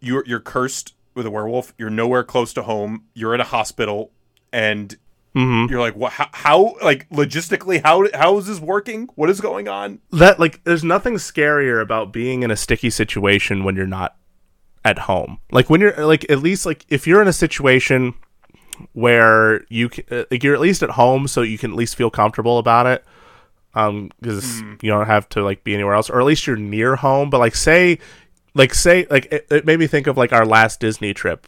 you're you're cursed with a werewolf. You're nowhere close to home. You're in a hospital, and
Mhm.
you're like, what? How, how? Like logistically, how how is this working? What is going on?
That like, there's nothing scarier about being in a sticky situation when you're not at home. Like when you're like at least like if you're in a situation where you can, uh, like you're at least at home, so you can at least feel comfortable about it. Um, because you don't have to like be anywhere else, or at least you're near home. But like say, like say, like it, it made me think of like our last Disney trip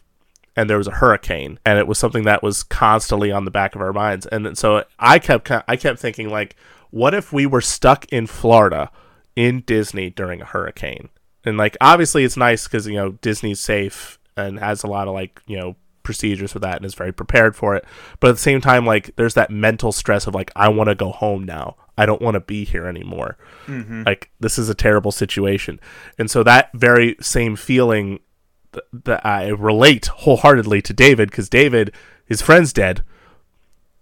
and there was a hurricane and it was something that was constantly on the back of our minds and so i kept i kept thinking like what if we were stuck in florida in disney during a hurricane and like obviously it's nice because you know disney's safe and has a lot of like you know procedures for that and is very prepared for it. But at the same time, like there's that mental stress of like I want to go home now. I don't want to be here anymore.
Mhm.
Like this is a terrible situation, and so that very same feeling th- that I relate wholeheartedly to David because David, his friend's dead.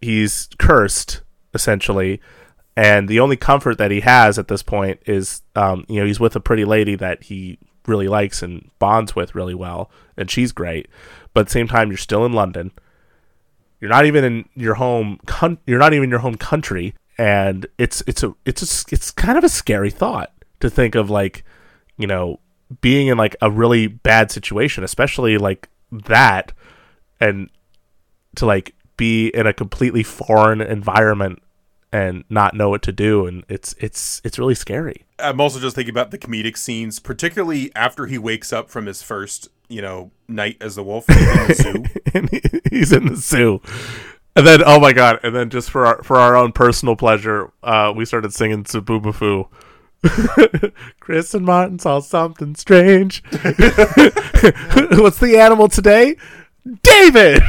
He's cursed essentially, and the only comfort that he has at this point is, um, you know, he's with a pretty lady that he really likes and bonds with really well, and she's great. But at the same time, you're still in London. You're not even in your home. Con- you're not even in your home country, and it's it's a it's a, it's kind of a scary thought to think of like, you know, being in like a really bad situation, especially like that, and to like be in a completely foreign environment and not know what to do and it's it's it's really scary
I'm also just thinking about the comedic scenes, particularly after he wakes up from his first, you know, night as the wolf in the zoo.
and he's in the zoo and then oh my god and then just for our for our own personal pleasure uh we started singing Zoboomafoo Chris and Martin saw something strange. What's the animal today? David.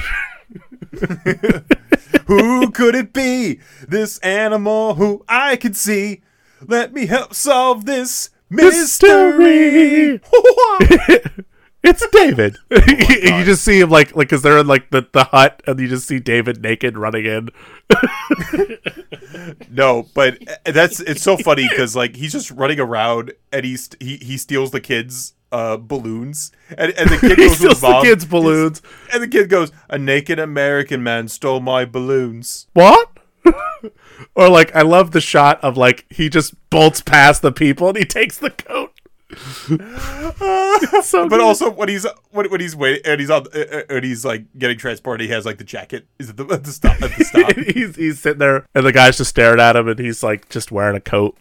who could it be? This animal who I can see. Let me help solve this mystery.
It's David. you just see him like like because they're in like the, the hut and you just see David naked running in.
no, but that's it's so funny because like he's just running around and he's he he steals the kids uh balloons and, and the kid goes to his
steals the
mom,
kids' balloons.
and the kid goes a naked American man stole my balloons
What? or like I love the shot of like he just bolts past the people and he takes the coat. so
but
good.
also when he's when, when he's waiting and he's on uh, uh, and he's like getting transported he has like the jacket is it the, at the stop at the stop
he's he's sitting there and the guy's just staring at him and he's like just wearing a coat.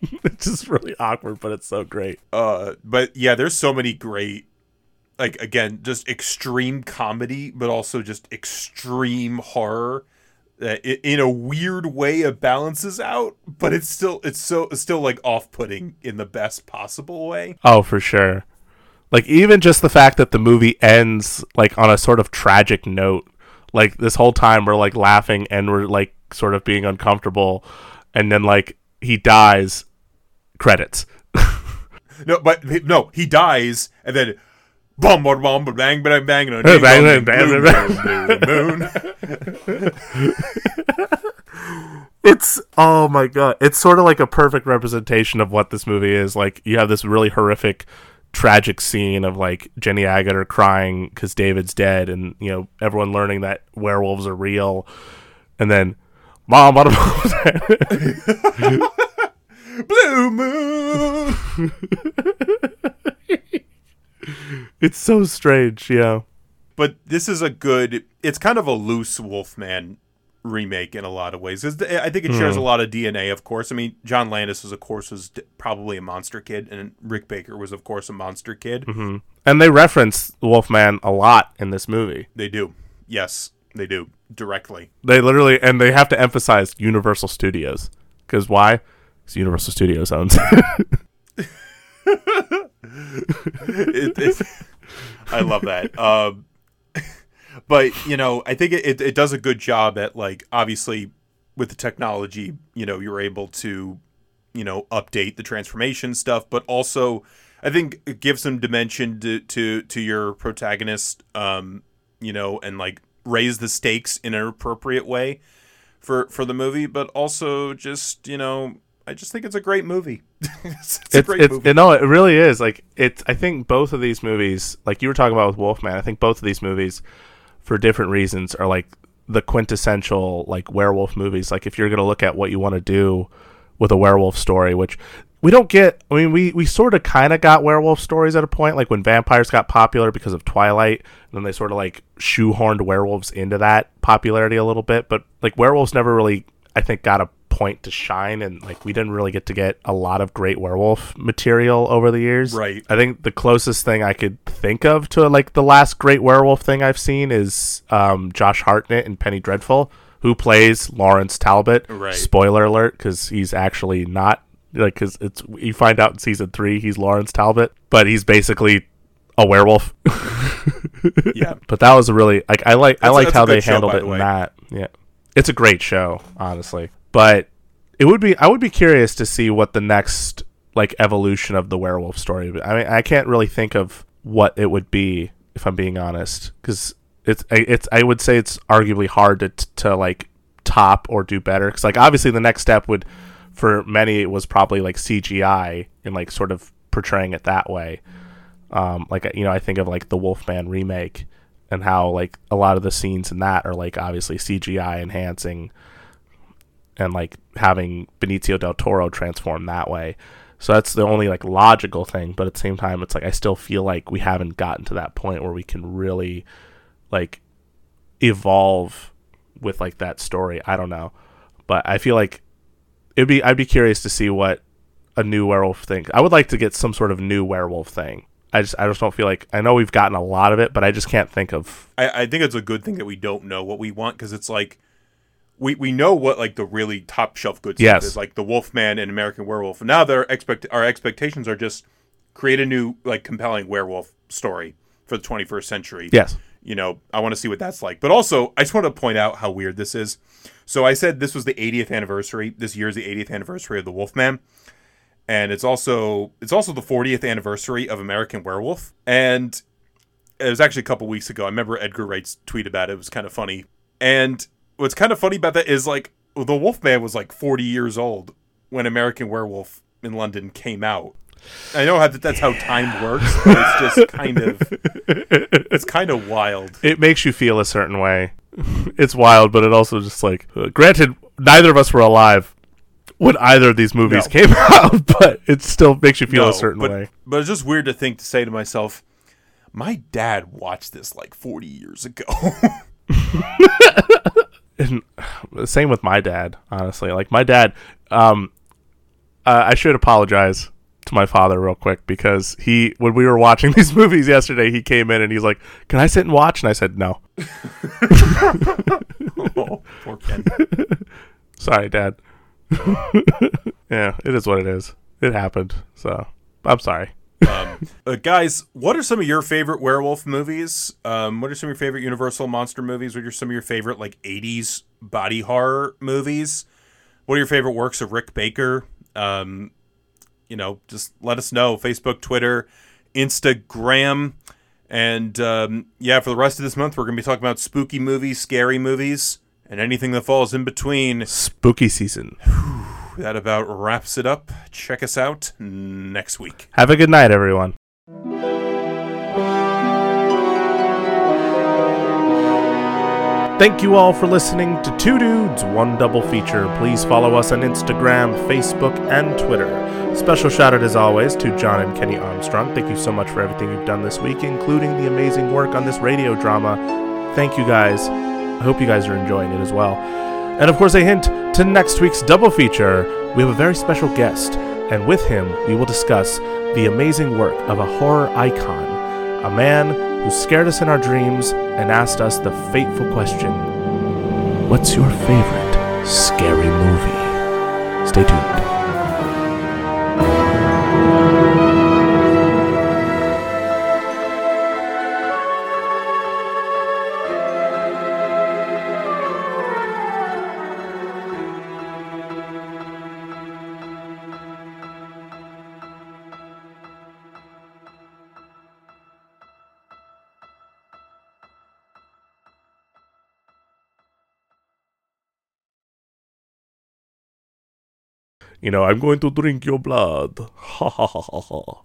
it's just really awkward, but it's so great.
uh but yeah there's so many great like again just extreme comedy but also just extreme horror Uh, that in a weird way it balances out but it's still it's so it's still like off-putting in the best possible way
Oh, for sure. Like even just the fact that the movie ends like on a sort of tragic note. Like this whole time we're like laughing and we're like sort of being uncomfortable and then like he dies credits.
no but no he dies and then Bum, bum, bum, bang, bang, bang,
Bang, bang, bang, bang.
boom.
It's oh my god. It's sort of like a perfect representation of what this movie is. Like you have this really horrific tragic scene of like Jenny Agutter crying cuz David's dead and you know everyone learning that werewolves are real and then mom
Blue moon.
It's so strange, yeah.
but this is a good it's kind of a loose wolfman remake in a lot of ways i think it shares
Mhm.
a lot of dna of course i mean john landis was of course was probably a monster kid and rick baker was of course a monster kid
hmm And they reference Wolfman a lot in this movie.
they do yes they do directly
They literally and they have to emphasize Universal Studios because why? Because Universal Studios owns.
it, I love that. Um, but you know, I think it, it, it does a good job at like obviously with the technology, you know, you're able to, you know, update the transformation stuff, but also I think it gives some dimension to to, to your protagonist, um, you know, and like raise the stakes in an appropriate way for for the movie, but also just you know. I just think it's a great movie. it's, it's a great
it's
movie.
it, no, it really is. Like it's. I think both of these movies, like you were talking about with Wolfman, I think both of these movies, for different reasons, are like the quintessential like werewolf movies. Like if you're gonna look at what you want to do with a werewolf story, which we don't get. I mean, we we sort of kind of got werewolf stories at a point, like when vampires got popular because of Twilight, and then they sort of like shoehorned werewolves into that popularity a little bit. But like werewolves never really, I think, got a point to shine and like we didn't really get to get a lot of great werewolf material over the years
Right.
i think the closest thing i could think of to like the last great werewolf thing i've seen is um, josh hartnett and penny dreadful who plays lawrence talbot
Right.
spoiler alert because he's actually not like because it's you find out in season three he's lawrence talbot but he's basically a werewolf.
Yeah.
but that was a really like I like I
That's a-
liked how they
good show,
handled it
the
in that. Yeah, it's a great show, honestly. But it would be I would be curious to see what the next like evolution of the werewolf story. I mean, I can't really think of what it would be if I'm being honest, because it's it's I would say it's arguably hard to to like top or do better. Because like obviously the next step would for many it was probably like CGI and like sort of portraying it that way. Um, like you know, I think of like the Wolfman remake and how like a lot of the scenes in that are like obviously CGI enhancing and like having Benicio del Toro transform that way. So that's the only like logical thing, but at the same time it's like I still feel like we haven't gotten to that point where we can really like evolve with like that story. I don't know. But I feel like it'd be I'd be curious to see what a new werewolf thing. I would like to get some sort of new werewolf thing. I just I just don't feel like I know we've gotten a lot of it, but I just can't think of
I, I think it's a good thing that we don't know what we want because it's like we we know what like the really top shelf good stuff
Yes.
is like the Wolfman and American Werewolf. Now their expect our expectations are just create a new like compelling werewolf story for the 21st century.
Yes.
You know, I want to see what that's like. But also, I just want to point out how weird this is. So I said this was the 80th anniversary. This year's the 80th anniversary of the Wolfman and it's also it's also the 40th anniversary of American Werewolf. And it was actually a couple weeks ago. I remember Edgar Wright's tweet about it. It was kind of funny. And what's kind of funny about that is like the Wolfman was like 40 years old when American Werewolf in London came out. I know how that that's how time works, but it's just kind of it's kind of wild.
it makes you feel a certain way. it's wild, but it also just like uh, granted neither of us were alive when either of these movies
No.
came out, but it still makes you feel
No,
a certain
but,
way.
But it's just weird to think to say to myself, my dad watched this like 40 years ago.
And same with my dad, honestly. Like my dad, um, uh, I should apologize to my father real quick because he, when we were watching these movies yesterday, he came in and he's like, "Can I sit and watch?" And I said, "No."
oh, poor Ken.
Sorry, Dad. yeah, it is what it is. It happened. So I'm sorry.
Um, uh, guys, what are some of your favorite werewolf movies? Um, what are some of your favorite Universal monster movies? What are some of your favorite like '80s body horror movies? What are your favorite works of Rick Baker? Um, you know, just let us know. Facebook, Twitter, Instagram, and um, yeah, for the rest of this month, we're gonna be talking about spooky movies, scary movies, and anything that falls in between.
Spooky season.
That about wraps it up. Check us out next week.
Have a good night, everyone. Thank you all for listening to Two Dudes, One Double Feature. Please follow us on Instagram, Facebook, and Twitter. Special shout out, as always, to John and Kenny Armstrong. Thank you so much for everything you've done this week, including the amazing work on this radio drama. Thank you guys. I hope you guys are enjoying it as well. And of course, a hint to next week's double feature. We have a very special guest, and with him, we will discuss the amazing work of a horror icon, a man who scared us in our dreams and asked us the fateful question What's your favorite scary movie? Stay tuned. You know, I'm going to drink your blood. Ha ha ha ha ha.